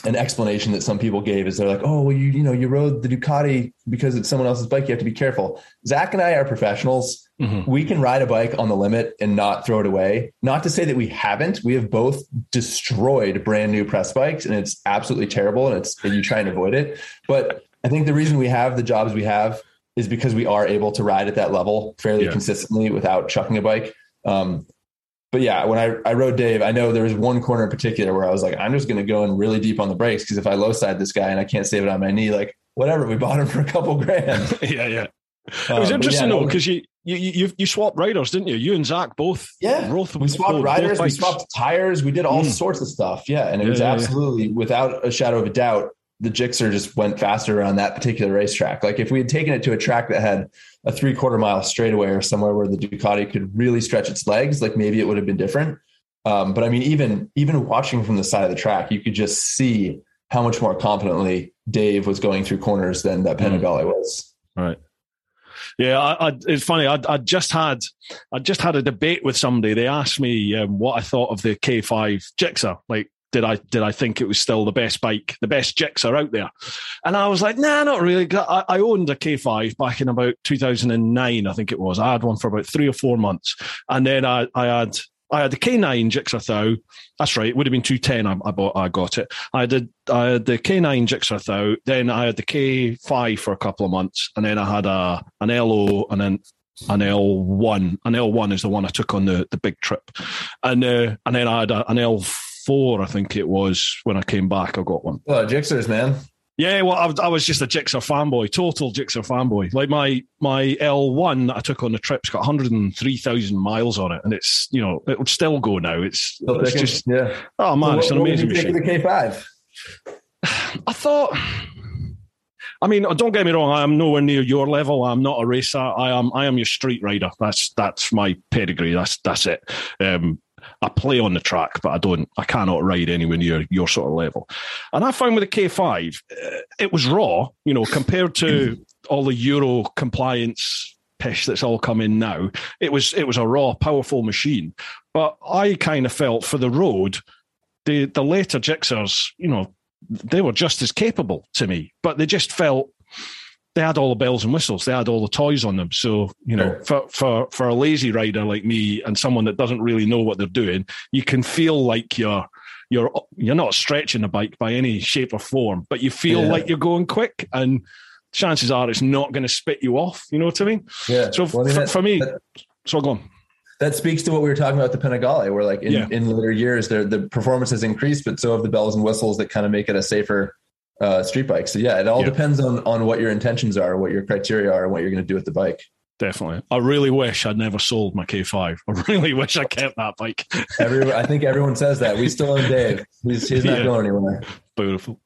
an explanation that some people gave is they're like, oh, well, you you know, you rode the Ducati because it's someone else's bike. You have to be careful. Zach and I are professionals. Mhm. We can ride a bike on the limit and not throw it away. Not to say that we haven't. We have both destroyed brand new press bikes, and it's absolutely terrible. And it's and you try and avoid it. But I think the reason we have the jobs we have is because we are able to ride at that level fairly Yeah. consistently without chucking a bike. Um, but yeah, when I, I rode Dave, I know there was one corner in particular where I was like, I'm just going to go in really deep on the brakes because if I low side this guy and I can't save it on my knee, like whatever, we bought him for a couple grand. yeah, yeah. It Um, was but interesting yeah, though because you, you you you swapped riders, didn't you? You and Zach both. Yeah, both, we swapped riders, we swapped tires, we did all Mm. sorts of stuff. Yeah, and it Yeah, was yeah, yeah. absolutely without a shadow of a doubt, the Gixxer just went faster on that particular racetrack. Like if we had taken it to a track that had a three quarter mile straightaway or somewhere where the Ducati could really stretch its legs, like maybe it would have been different. Um, but I mean, even even watching from the side of the track, you could just see how much more confidently Dave was going through corners than that Mm. Panigale was. Right. Yeah, I, I, it's funny. I, I just had I just had a debate with somebody. They asked me um, what I thought of the K5 Gixxer. Like, did I did I think it was still the best bike, the best Gixxer out there? And I was like, nah, not really. I, I owned a K5 back in about 2009, I think it was. I had one for about three or four months, and then I, I had I had the K9 Gixxer Thou. That's right. It would have been 210. I, I bought. I got it. I did. I had the K9 Gixxer Thou. Then I had the K5 for a couple of months, and then I had a an LO, and then an L1. An L1 is the one I took on the, the big trip, and uh, and then I had a, an L4. I think it was when I came back. I got one. Oh, Gixxers, man. Yeah, well, I, was- I was just a Gixxer fanboy, total Gixxer fanboy. Like my my L1 that I took on the trip's got 103,000 miles on it, and it's you know it would still go now. It's, it's just yeah. oh man, So it's an what- what would amazing machine. the K5. I thought. I mean, don't get me wrong. I am nowhere near your level. I'm not a racer. I am. I am your street rider. That's that's my pedigree. That's that's it. Um, I play on the track, but I don't. I cannot ride anywhere near your sort of level. And I found with the K5, uh, it was raw. You know, compared to all the Euro compliance pish that's all come in now. It was it was a raw, powerful machine. But I kind of felt for the road, the the later Gixxers, you know, they were just as capable to me, but they just felt they had all the bells and whistles. They had all the toys on them. So, you know, for, for, for a lazy rider like me and someone that doesn't really know what they're doing, you can feel like you're, you're, you're not stretching the bike by any shape or form, but you feel Yeah. like you're going quick and chances are it's not going to spit you off. You know what I mean? Yeah. So Well, I mean, for, that- for me, that- so go on. that speaks to what we were talking about the Panigale, where like in, Yeah. in later years, the the performance has increased, but so have the bells and whistles that kind of make it a safer uh, street bike. So yeah, it all Yeah. depends on on what your intentions are, what your criteria are, and what you're going to do with the bike. Definitely. I really wish I'd never sold my K5. I really wish I kept that bike. Every, I think everyone says that. We still own Dave. He's, he's not Yeah. going anywhere. Beautiful.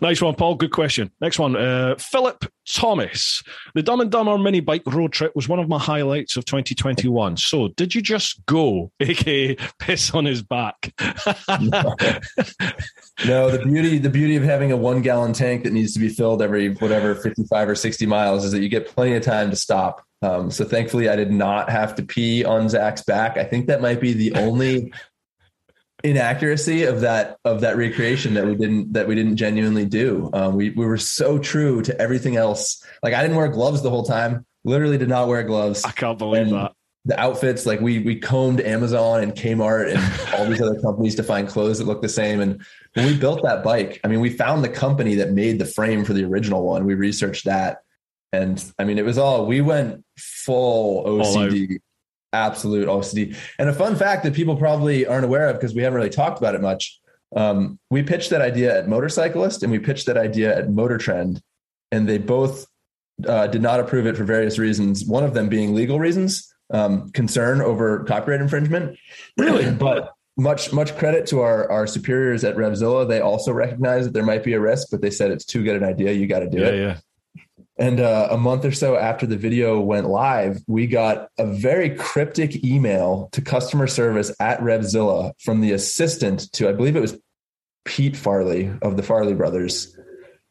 Nice one, Paul. Good question. Next one. Uh, Philip Thomas. The Dumb and Dumber mini bike road trip was one of my highlights of 2021. So, did you just go, aka piss on his back? No, the beauty the beauty of having a one gallon tank that needs to be filled every whatever fifty five or sixty miles is that you get plenty of time to stop. Um, so thankfully, I did not have to pee on Zach's back. I think that might be the only inaccuracy of that of that recreation that we didn't that we didn't genuinely do. Um, we we were so true to everything else. Like I didn't wear gloves the whole time. Literally did not wear gloves I can't believe And- that. the outfits like we we combed Amazon and Kmart and all these other companies to find clothes that look the same and when we built that bike I mean we found the company that made the frame for the original one we researched that and I mean it was all we went full OCD absolute OCD and a fun fact that people probably aren't aware of because we haven't really talked about it much um, we pitched that idea at Motorcyclist and we pitched that idea at Motor Trend and they both uh, did not approve it for various reasons. One of them being legal reasons, um, concern over copyright infringement. Really? but much much credit to our our superiors at Revzilla. They also recognize that there might be a risk, but they said it's too good an idea. You got to do Yeah, it. yeah. And uh, a month or so after the video went live, we got a very cryptic email to customer service at Revzilla from the assistant to, I believe it was Pete Farrelly of the Farrelly brothers.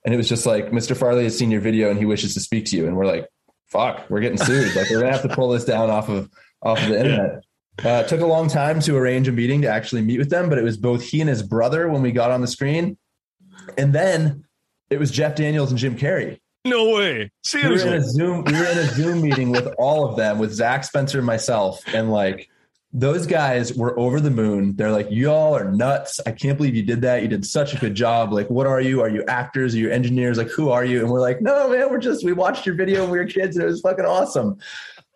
And it was just like, Mr. Farrelly has seen your video and he wishes to speak to you. And we're like, fuck, we're getting sued. like, we're going to have to pull this down off of, off of the internet. Uh, it took a long time to arrange a meeting to actually meet with them, but it was both he and his brother when we got on the screen. And then it was Jeff Daniels and Jim Carrey. No way. Seriously. We were in a Zoom, we were in a Zoom meeting with all of them, with Zach Spencer and myself. And like those guys were over the moon. They're like, y'all are nuts. I can't believe you did that. You did such a good job. Like, what are you? Are you actors? Are you engineers? Like, who are you? And we're like, no, man, we're just, we watched your video when we were kids and it was fucking awesome.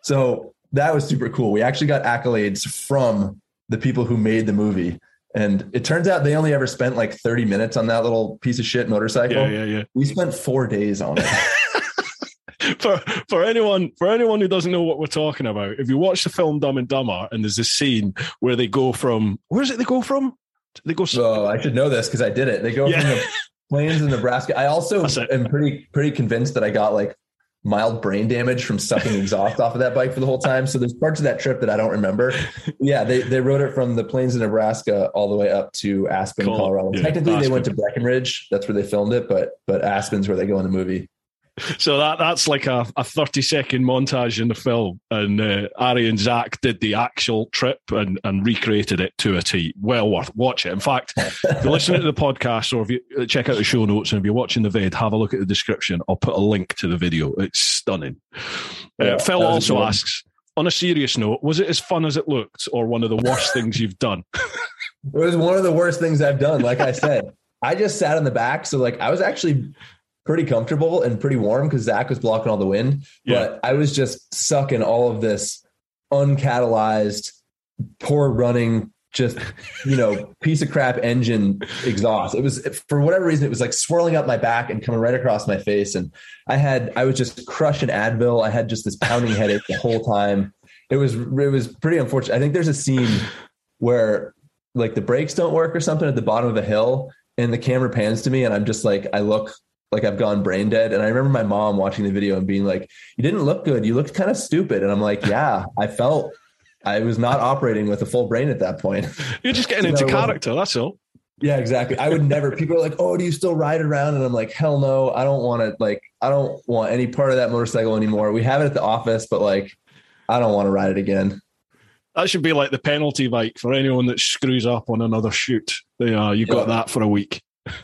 So that was super cool. We actually got accolades from the people who made the movie. And it turns out they only ever spent like 30 minutes on that little piece of shit motorcycle. Yeah, yeah, yeah. We spent four days on it. for for anyone for anyone who doesn't know what we're talking about, if you watch the film Dumb and Dumber, and there's this scene where they go from where is it? They go from? They go. Oh, I should know this because I did it. They go Yeah. from the plains in Nebraska. I also am pretty pretty convinced that I got like mild brain damage from sucking exhaust off of that bike for the whole time. So there's parts of that trip that I don't remember. Yeah, they they rode it from the plains of Nebraska all the way up to Aspen, Cool. Colorado. Yeah, Technically, they went to Breckenridge. That's where they filmed it, but but Aspen's where they go in the movie. So that that's like a, a 30 second montage in the film. And uh, Ari and Zach did the actual trip and, and recreated it to a T. Well worth watch it. In fact, if you're listening to the podcast or if you uh, check out the show notes and if you're watching the vid, have a look at the description. I'll put a link to the video. It's stunning. Yeah, uh, Phil also asks, on a serious note, was it as fun as it looked or one of the worst things you've done? It was one of the worst things I've done. Like I said, I just sat in the back, so like I was actually pretty comfortable and pretty warm because Zach was blocking all the wind. Yeah. But I was just sucking all of this uncatalyzed, poor running, just you know, piece of crap engine exhaust. It was for whatever reason, it was like swirling up my back and coming right across my face. And I had I was just crushing Advil. I had just this pounding headache the whole time. It was it was pretty unfortunate. I think there's a scene where like the brakes don't work or something at the bottom of a hill and the camera pans to me and I'm just like I look like I've gone brain dead. And I remember my mom watching the video and being like you didn't look good. You looked kind of stupid. And I'm like yeah I felt I was not operating with a full brain at that point. You're just getting into character, that's all. yeah exactly. I would never people are like oh do you still ride around? And I'm like hell no. I don't want to like I don't want any part of that motorcycle anymore. We have it at the office but like I don't want to ride it again. That should be like the penalty bike for anyone that screws up on another shoot. They, uh, you got that for a week.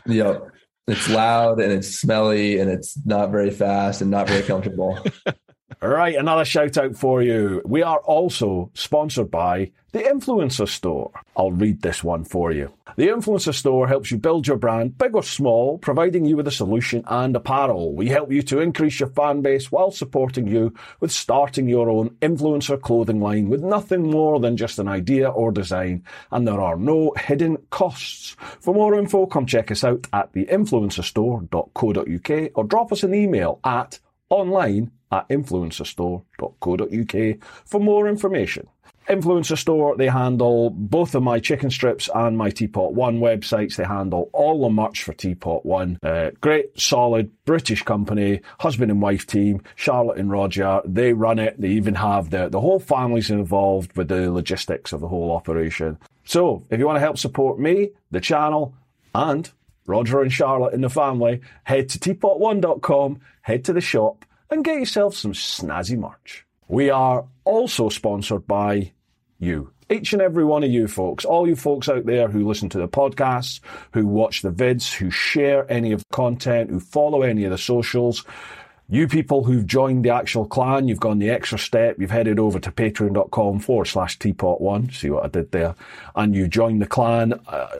Yep. It's loud and it's smelly and it's not very fast and not very comfortable. Right, another shout out for you. We are also sponsored by the Influencer Store. I'll read this one for you. The Influencer Store helps you build your brand, big or small, providing you with a solution and apparel. We help you to increase your fan base while supporting you with starting your own influencer clothing line with nothing more than just an idea or design, and there are no hidden costs. For more info, come check us out at theinfluencerstore.co.uk or drop us an email at online at influencerstore.co.uk for more information. Influencer Store, they handle both of my chicken strips and my Teapot One websites. They handle all the merch for Teapot One. Uh, great, solid British company, husband and wife team, Charlotte and Roger. They run it. They even have the, the whole family's involved with the logistics of the whole operation. So if you want to help support me, the channel, and Roger and Charlotte and the family, head to teapot1.com, head to the shop, and get yourself some snazzy merch. We are also sponsored by you. Each and every one of you folks, all you folks out there who listen to the podcasts, who watch the vids, who share any of the content, who follow any of the socials, you people who've joined the actual clan, you've gone the extra step, you've headed over to patreon.com forward slash teapot1, see what I did there, and you joined the clan. Uh,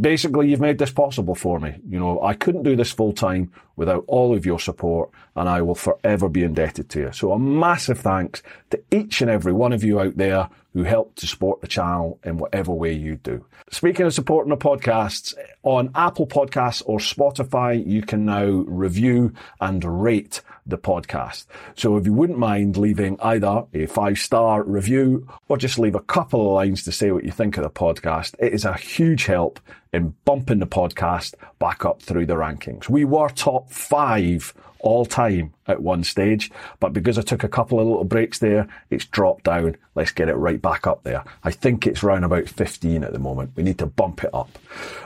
basically, you've made this possible for me. You know, I couldn't do this full time without all of your support, and I will forever be indebted to you. So a massive thanks to each and every one of you out there who help to support the channel in whatever way you do. Speaking of supporting the podcasts, on Apple Podcasts or Spotify, you can now review and rate the podcast. So if you wouldn't mind leaving either a five star review or just leave a couple of lines to say what you think of the podcast, it is a huge help in bumping the podcast back up through the rankings. We were top five all time at one stage, but because I took a couple of little breaks there, it's dropped down. Let's get it right back up there. I think it's round about 15 at the moment. We need to bump it up.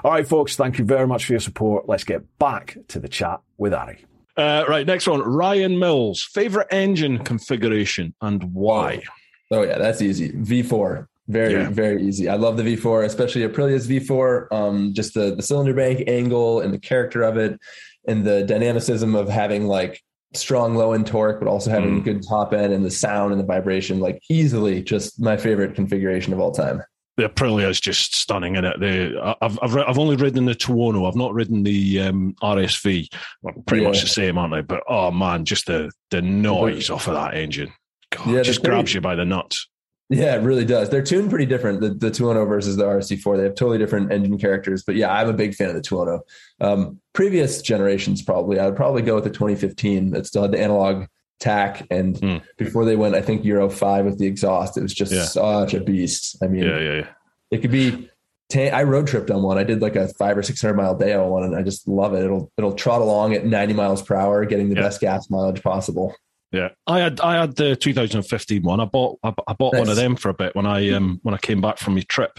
All right, folks, thank you very much for your support. Let's get back to the chat with Ari. Uh, right, next one. Ryan Mills. Favorite engine configuration and why? Oh yeah, that's easy. V4. Very, Yeah. very easy. I love the V4, especially Aprilia's V4. Um, just the the cylinder bank angle and the character of it, and the dynamicism of having like strong low end torque, but also having Mm. good top end and the sound and the vibration. Like easily, just my favorite configuration of all time. the Aprilia is just stunning in it. The I've I've, I've only ridden the Tuono. I've not ridden the um, RSV. Well, pretty Yeah. much the same, aren't they? But oh man, just the the noise off of that engine, God, Yeah, just pretty- grabs you by the nuts. Yeah, it really does. They're tuned pretty different. The the 210 versus the RSV4. They have totally different engine characters. But yeah, I'm a big fan of the 210. Um, previous generations, probably, I would probably go with the 2015 that still had the analog tach. And Mm. before they went, I think Euro 5 with the exhaust, it was just Yeah. such a beast. I mean, Yeah, yeah, yeah. it could be. ta- I road tripped on one. I did like a five or six hundred mile day on one, and I just love it. It'll it'll trot along at ninety miles per hour, getting the Yeah. best gas mileage possible. Yeah, I had I had the 2015 one. I bought I, I bought one of them for a bit when I um when I came back from my trip,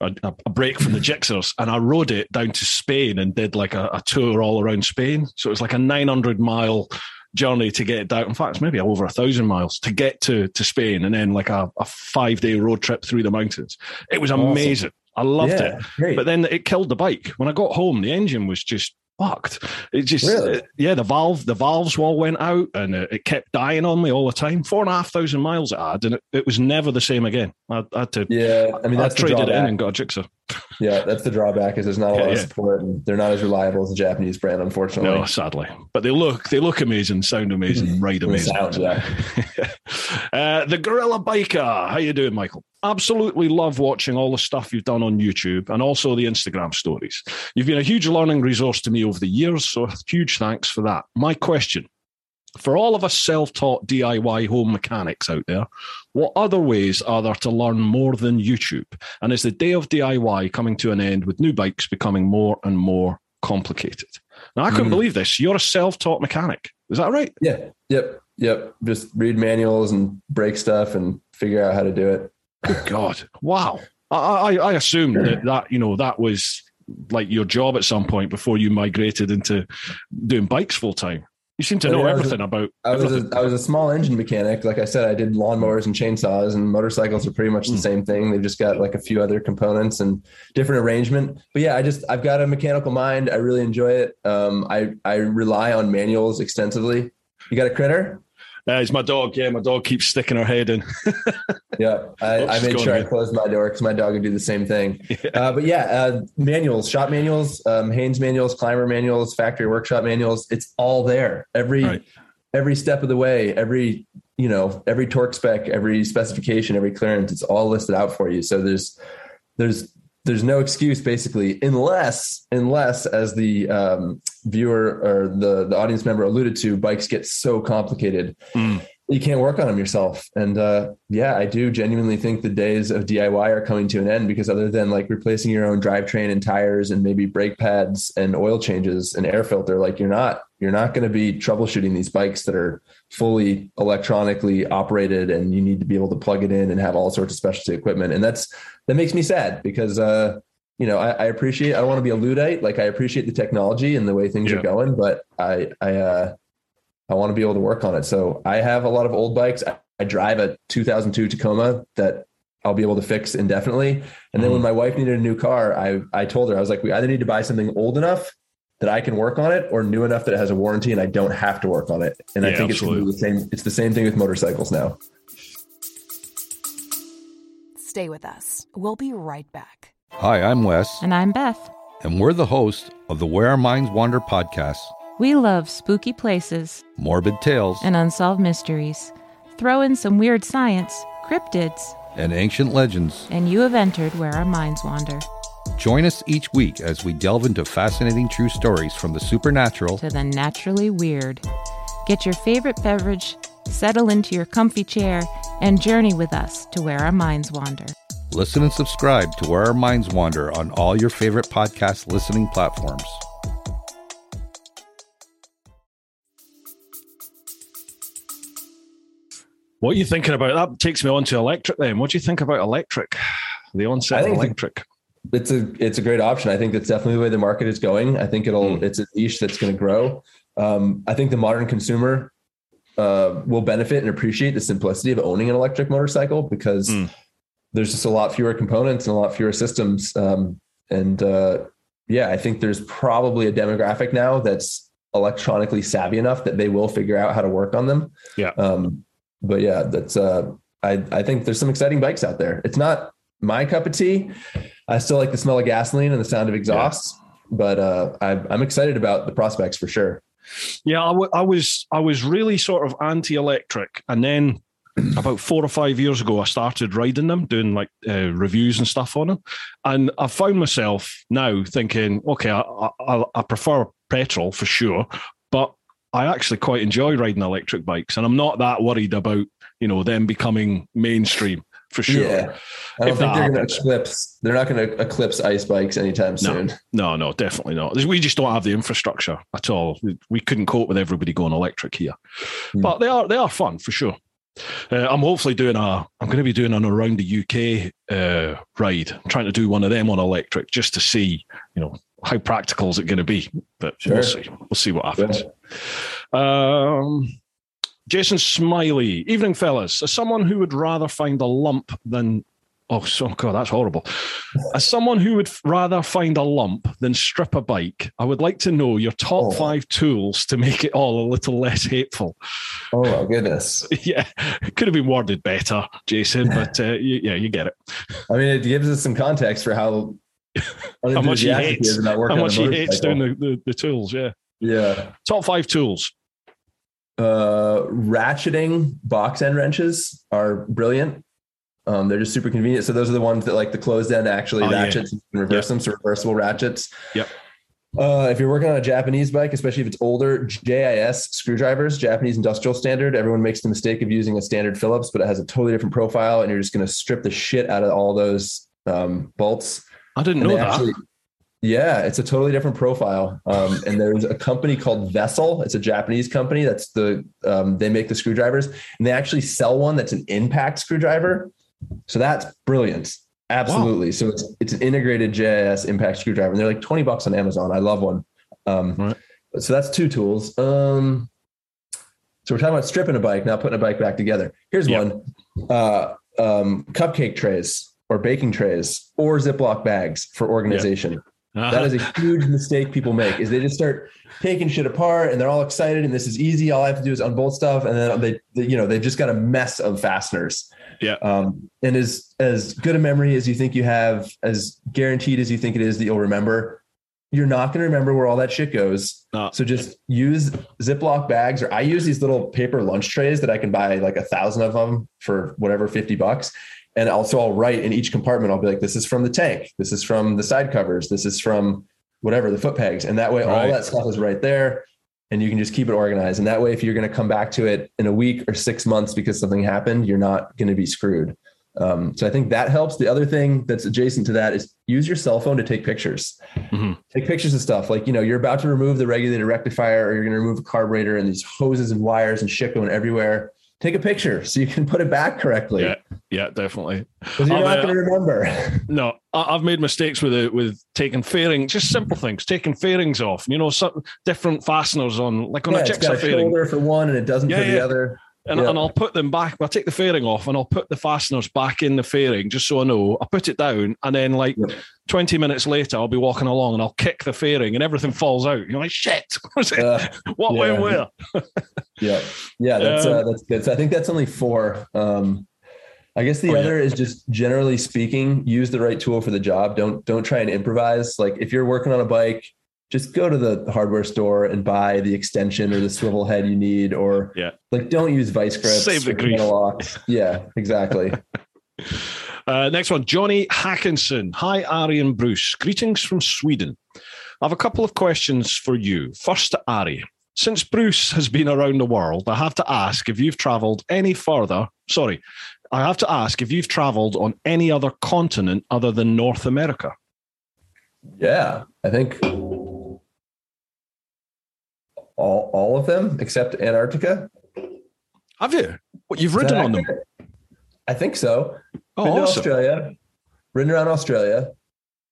a, a break from the Gixxers, and I rode it down to Spain and did like a, a tour all around Spain. So it was like a 900 mile journey to get down. In fact, it's maybe over a thousand miles to get to to Spain, and then like a, a five day road trip through the mountains. It was Awesome. amazing. I loved Yeah, it. Great. But then it killed the bike. When I got home, the engine was just fucked. It just, Really? it- yeah, the valve, the valves all went out, and it, it kept dying on me all the time. Four and a half thousand miles it had, and it, it was never the same again. I, I had to. yeah, I mean I traded it in and got a Gixxer. Yeah, that's the drawback is there's not a lot Yeah, of yeah. support and they're not as reliable as a Japanese brand, unfortunately. No, sadly, but they look they look amazing, sound amazing, ride amazing. sound, yeah. uh, the Gorilla Biker, how you doing, Michael? Absolutely love watching all the stuff you've done on YouTube and also the Instagram stories. You've been a huge learning resource to me over the years, so huge thanks for that. My question. For all of us self taught DIY home mechanics out there, what other ways are there to learn more than YouTube? And is the day of DIY coming to an end with new bikes becoming more and more complicated? Now, I couldn't Mm. believe this. You're a self taught mechanic. Is that right? Yeah. Yep. Yep. Just read manuals and break stuff and figure out how to do it. Good God! Wow. I, I, I assumed that that you know that was like your job at some point before you migrated into doing bikes full time. You seem to I know mean, I was everything about. I was everything. a, I was a small engine mechanic. Like I said, I did lawnmowers and chainsaws, and motorcycles are pretty much the Mm. same thing. They've just got like a few other components and different arrangement. But yeah, I just I've got a mechanical mind. I really enjoy it. Um, I I rely on manuals extensively. You got a critter? Uh, it's my dog. Yeah, my dog keeps sticking her head in. Yeah, I, I made sure I closed my door because my dog would do the same thing. Uh, but yeah, uh, manuals, shop manuals, um, Haynes manuals, Clymer manuals, factory workshop manuals. It's all there. Every Right. every step of the way, every you know, every torque spec, every specification, every clearance. It's all listed out for you. So there's there's there's no excuse basically, unless unless as the um, viewer or the the audience member alluded to, bikes get so complicated Mm. You can't work on them yourself. And uh, yeah, I do genuinely think the days of DIY are coming to an end because other than like replacing your own drivetrain and tires and maybe brake pads and oil changes and air filter, like you're not you're not going to be troubleshooting these bikes that are fully electronically operated and you need to be able to plug it in and have all sorts of specialty equipment. And that's that makes me sad because uh, you know I, I appreciate I don't want to be a luddite. Like I appreciate the technology and the way things Yeah. are going, but I I uh, I want to be able to work on it. So I have a lot of old bikes. I, I drive a 2002 Tacoma that I'll be able to fix indefinitely. And then when mm-hmm. my wife needed a new car, I I told her I was like, we either need to buy something old enough that I can work on it, or new enough that it has a warranty and I don't have to work on it. And I Yeah, think it's gonna be the same. It's the same thing with motorcycles now. Stay with us. We'll be right back. Hi, I'm Wes, And I'm Beth. and we're the host of the Where Our Minds Wander podcast, We love spooky places morbid tales, and unsolved mysteries. Throw in some weird science, cryptids, and ancient legends. and you have entered where our minds wander Join us each week as we delve into fascinating true stories from the supernatural to the naturally weird. Get your favorite beverage, settle into your comfy chair, and journey with us to where our minds wander. Listen and subscribe to Where Our Minds Wander on all your favorite podcast listening platforms. What are you thinking about? That takes me on to electric then. What do you think about electric? The onset I of electric. It's a it's a great option. I think that's definitely the way the market is going. I think it'll Mm. it's a niche that's going to grow. Um, I think the modern consumer uh, will benefit and appreciate the simplicity of owning an electric motorcycle because Mm. there's just a lot fewer components and a lot fewer systems. Um, and uh, yeah, I think there's probably a demographic now that's electronically savvy enough that they will figure out how to work on them. Yeah. Um, but yeah, that's uh, I I think there's some exciting bikes out there. It's not my cup of tea. I still like the smell of gasoline and the sound of exhausts, but uh, I, I'm excited about the prospects for sure. Yeah, I, w- I was I was really sort of anti-electric, and then about four or five years ago, I started riding them, doing like uh, reviews and stuff on them, and I found myself now thinking, okay, I, I, I prefer petrol for sure, I actually quite enjoy riding electric bikes, and I'm not that worried about you know them becoming mainstream for sure. Yeah, I don't If think they're going to eclipse. They're not going to eclipse ice bikes anytime soon. No, no, definitely not. We just don't have the infrastructure at all. We- We couldn't cope with everybody going electric here, Hmm. but they are they are fun for sure. Uh, I'm hopefully doing a. I'm going to be doing an around the UK uh, ride. I'm trying to do one of them on electric just to see, you know, how practical is it going to be. But Sure. we'll see. We'll see what happens. Um, Jason Smiley, evening fellas. As someone who would rather find a lump than oh, so God, that's horrible. As someone who would rather find a lump than strip a bike, I would like to know your top Oh. five tools to make it all a little less hateful. Oh my goodness! yeah, could have been worded better, Jason, but uh, you, yeah, you get it. I mean, it gives us some context for how How much he hates, is about working how much he hates doing the, the, the tools. Yeah, Yeah. top five tools. Uh, ratcheting box end wrenches are brilliant. Um, they're just super convenient. So those are the ones that like the closed end actually Oh, yeah. ratchets and you can reverse them. So reversible ratchets. Yep. Uh, if you're working on a Japanese bike, especially if it's older, JIS screwdrivers, Japanese industrial standard. Everyone makes the mistake of using a standard Phillips, but it has a totally different profile, and you're just going to strip the shit out of all those um, bolts. I didn't And know that. actually- yeah, it's a totally different profile. Um, and there's a company called Vessel. It's a Japanese company. That's the um, they make the screwdrivers, and they actually sell one that's an impact screwdriver. So that's brilliant. Absolutely. So it's it's an integrated JIS impact screwdriver, and they're like twenty bucks on Amazon. I love one. Um, Right. So that's two tools. Um, so we're talking about stripping a bike, now putting a bike back together. Here's Yeah. one: uh, um, cupcake trays or baking trays or Ziploc bags for organization. Uh-huh. That is a huge mistake people make is they just start taking shit apart and they're all excited and this is easy. All I have to do is unbolt stuff. And then they, they you know, they've just got a mess of fasteners. Yeah. Um, and as, as good a memory as you think you have, as guaranteed as you think it is that you'll remember, you're not going to remember where all that shit goes. No. So just use Ziploc bags or I use these little paper lunch trays that I can buy like a thousand of them for whatever, 50 bucks. And also I'll write in each compartment, I'll be like, this is from the tank. This is from the side covers. This is from whatever the foot pegs. And that way all Right. that stuff is right there. And you can just keep it organized. And that way, if you're going to come back to it in a week or six months because something happened, you're not going to be screwed. Um, so I think that helps. The other thing that's adjacent to that is use your cell phone to take pictures. Mhm. Take pictures of stuff like, you know, you're about to remove the regulator rectifier or you're going to remove a carburetor and these hoses and wires and shit going everywhere. Take a picture so you can put it back correctly Yeah, yeah, definitely. because you're I've, not uh, going to remember. No, I- I've made mistakes with it with taking fairing, just simple things, taking fairings off. You know, some different fasteners on, like on yeah, a got a fairing, shoulder for one and it doesn't Yeah, for the yeah. other. and, yeah. and I'll put them back. I'll take the fairing off and I'll put the fasteners back in the fairing just so I know. I put it down, and then like Yep. twenty minutes later, I'll be walking along and I'll kick the fairing, and everything falls out. You're like, shit. Uh, what yeah. went where? Yeah, yeah, that's Um, uh, that's good. So I think that's only four. Um, I guess the Oh, yeah. other is just generally speaking, use the right tool for the job. Don't don't try and improvise. Like if you're working on a bike, just go to the hardware store and buy the extension or the swivel head you need, or Yeah. like don't use vice grips. Save the grief. locks. Yeah, exactly. Uh, next one, Johnny Hackinson. Hi, Ari and Bruce. Greetings from Sweden. I have a couple of questions for you. First to Ari. Since Bruce has been around the world, I have to ask if you've traveled any further. Sorry, I have to ask if you've traveled on any other continent other than North America. yeah, I think all all of them except Antarctica. Have you? What, you've ridden on them? I think so. Oh, been to awesome. Australia, ridden around Australia,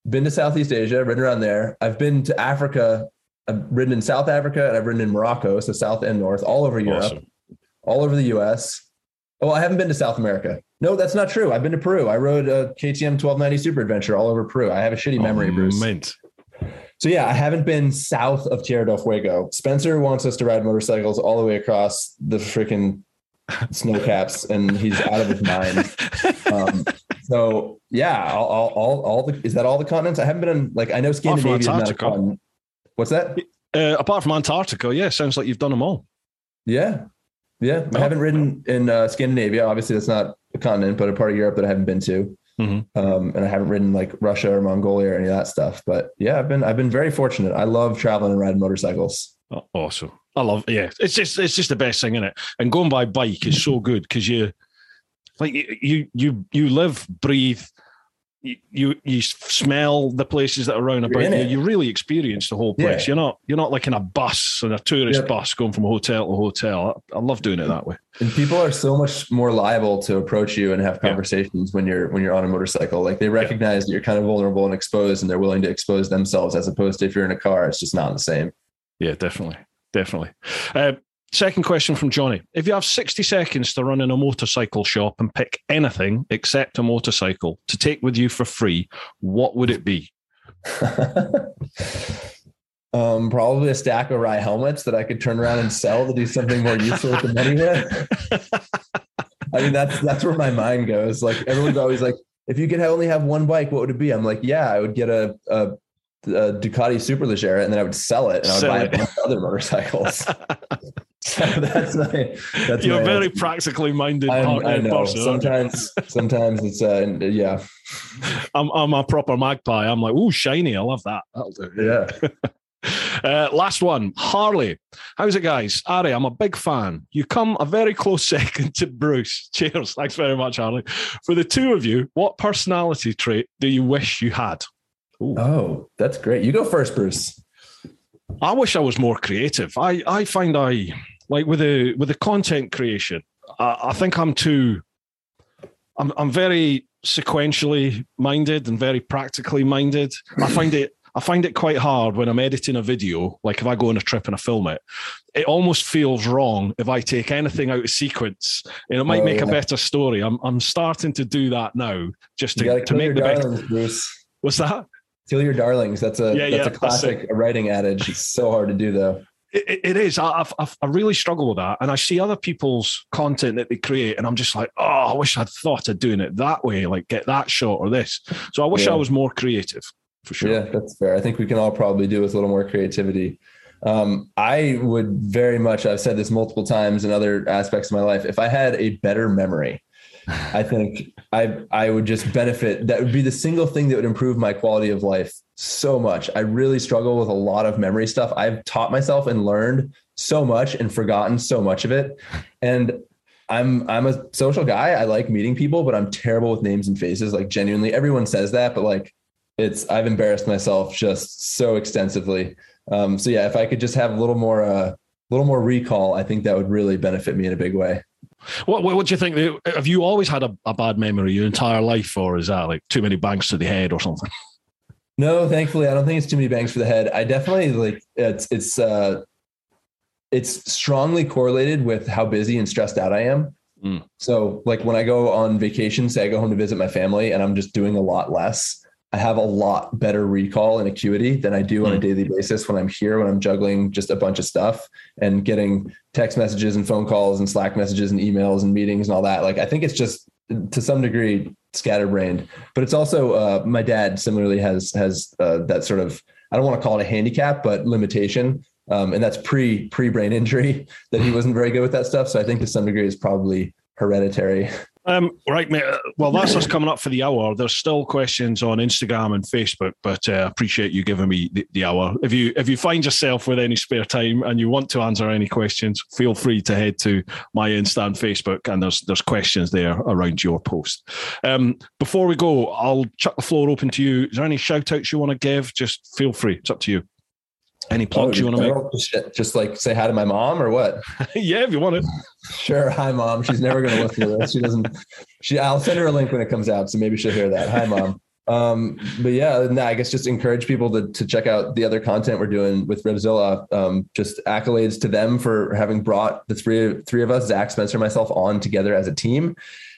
been to Southeast Asia, ridden around there. I've been to Africa. I've ridden in South Africa and I've ridden in Morocco, so South and North, all over Europe, Awesome. all over the US. Oh, I haven't been to South America. No, that's not true. I've been to Peru. I rode a KTM 1290 Super Adventure all over Peru. I have a shitty memory, Oh, Bruce. mint. So yeah, I haven't been south of Tierra del Fuego. Spencer wants us to ride motorcycles all the way across the freaking snow caps, and he's out of his mind. Um, so yeah, all, all, all, all the is that all the continents? I haven't been in like I know Scandinavia. is not a continent. What's that? Uh, apart from Antarctica, yeah, sounds like you've done them all. Yeah, yeah. I Oh. haven't ridden in uh, Scandinavia. Obviously, that's not a continent, but a part of Europe that I haven't been to. Mhm. Um, and I haven't ridden like Russia or Mongolia or any of that stuff. But yeah, I've been I've been very fortunate. I love traveling and riding motorcycles. Oh, awesome. I love yeah. It's just it's just the best thing in it. And going by bike is so good because you like you you you live, breathe, you you, you smell the places that are around about you. You really experience the whole place. Yeah. You're not you're not like in a bus and a tourist bus going from hotel to hotel. I, I love doing it that way. And people are so much more liable to approach you and have Yeah. conversations when you're when you're on a motorcycle. Like they recognize that you're kind of vulnerable and exposed, and they're willing to expose themselves as opposed to if you're in a car, it's just not the same. Yeah, definitely. Definitely. Uh, second question from Johnny. If you have 60 seconds to run in a motorcycle shop and pick anything except a motorcycle to take with you for free, what would it be? um, probably a stack of Arai helmets that I could turn around and sell to do something more useful with the money with. I mean, that's that's where my mind goes. Like everyone's always like, if you could only have one bike, what would it be? I'm like, yeah, I would get a, a, a Ducati Superleggera and then I would sell it and I would Sell buy it. a bunch of other motorcycles. so that's my that's You're my very practically minded I'm- I uh, know. person. Sometimes, sometimes it's uh, yeah, I'm, I'm a proper magpie. I'm like, ooh, shiny. I love that. That'll do. yeah. Uh, last one, Harley. How's it, guys? Ari, I'm a big fan. You come a very close second to Bruce. Cheers. Thanks very much, Harley. For the two of you, what personality trait do you wish you had? Ooh. Oh, that's great. You go first, Bruce. I wish I was more creative. I, I find I like with the with the content creation. I, I think I'm too. I'm I'm very sequentially minded and very practically minded. I find it I find it quite hard when I'm editing a video. Like if I go on a trip and I film it, it almost feels wrong if I take anything out of sequence. And it might Oh, make a better story. I'm I'm starting to do that now, just to, to make the best. darlings, Bruce. What's that? Kill your darlings. That's a Yeah, that's yeah, a that's classic writing adage. It's so hard to do though. It, it- is. I, I've, I've, I really struggle with that. And I see other people's content that they create, and I'm just like, oh, I wish I'd thought of doing it that way, like get that shot or this. So I wish Yeah. I was more creative for sure. Yeah, that's fair. I think we can all probably do with a little more creativity. Um, I would very much, I've said this multiple times in other aspects of my life. If I had a better memory, I think I I would just benefit. That would be the single thing that would improve my quality of life so much. I really struggle with a lot of memory stuff. I've taught myself and learned so much and forgotten so much of it. And I'm I'm a social guy. I like meeting people, but I'm terrible with names and faces. Like genuinely, everyone says that, but like it's I've embarrassed myself just so extensively. Um, so yeah, if I could just have a little more uh, little more recall, I think that would really benefit me in a big way. What, what, what do you think? Have you always had a, a bad memory your entire life, or is that like too many bangs to the head or something? No, thankfully, I don't think it's too many bangs for the head. I definitely like it's it's uh it's strongly correlated with how busy and stressed out I am. Mm. So like when I go on vacation, say I go home to visit my family and I'm just doing a lot less, I have a lot better recall and acuity than I do on a Mm. daily basis when I'm here, when I'm juggling just a bunch of stuff and getting text messages and phone calls and Slack messages and emails and meetings and all that. Like I think it's just to some degree scatterbrained, but it's also uh, my dad similarly has has uh, that sort of I don't want to call it a handicap, but limitation. Um, and that's pre pre brain injury that he wasn't very good with that stuff. So I think to some degree it's probably hereditary. Um, right, mate. Uh, Well, that's us coming up for the hour. There's still questions on Instagram and Facebook, but uh, appreciate you giving me the, the hour. If you if you find yourself with any spare time and you want to answer any questions, feel free to head to my Insta and Facebook, and there's there's questions there around your post. Um, before we go, I'll chuck the floor open to you. Is there any shout outs you want to give? Just feel free. It's up to you. Any plugs you want to make? Oh, Just, just like say hi to my mom or what? yeah, if you want to. Sure. Hi, mom. She's never going to listen to this. She doesn't. She. I'll send her a link when it comes out, so maybe she'll hear that. Hi, mom. Um, but yeah, no, I guess just encourage people to, to check out the other content we're doing with Revzilla. Um, just accolades to them for having brought the three three of us, Zach, Spencer, myself, on together as a team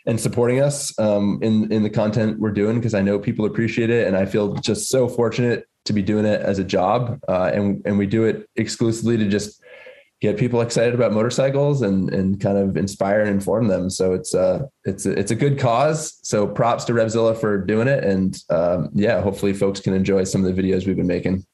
and supporting us um, in in the content we're doing because I know people appreciate it, and I feel just so fortunate to be doing it as a job, uh, and and we do it exclusively to just get people excited about motorcycles and and kind of inspire and inform them. So it's uh it's a, it's a good cause. So props to Revzilla for doing it, and um, yeah, hopefully folks can enjoy some of the videos we've been making.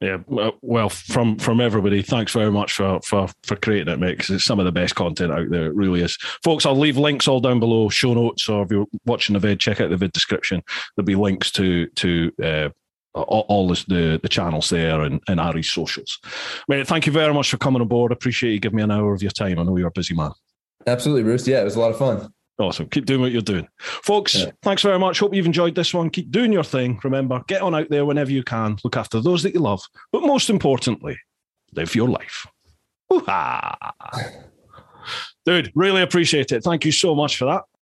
Yeah, well, from from everybody, thanks very much for for for creating it, mate. Because it's some of the best content out there. It really is, folks. I'll leave links all down below, show notes, or if you're watching the vid, check out the vid description. There'll be links to to uh, all, all the the channels there and, and Ari's socials. Mate, thank you very much for coming aboard. Appreciate you giving me an hour of your time. I know you're a busy man. Absolutely, Bruce. Yeah, it was a lot of fun. Awesome. Keep doing what you're doing. Folks, yeah. thanks very much. Hope you've enjoyed this one. Keep doing your thing. Remember, get on out there whenever you can. Look after those that you love. But most importantly, live your life. Dude, really appreciate it. Thank you so much for that.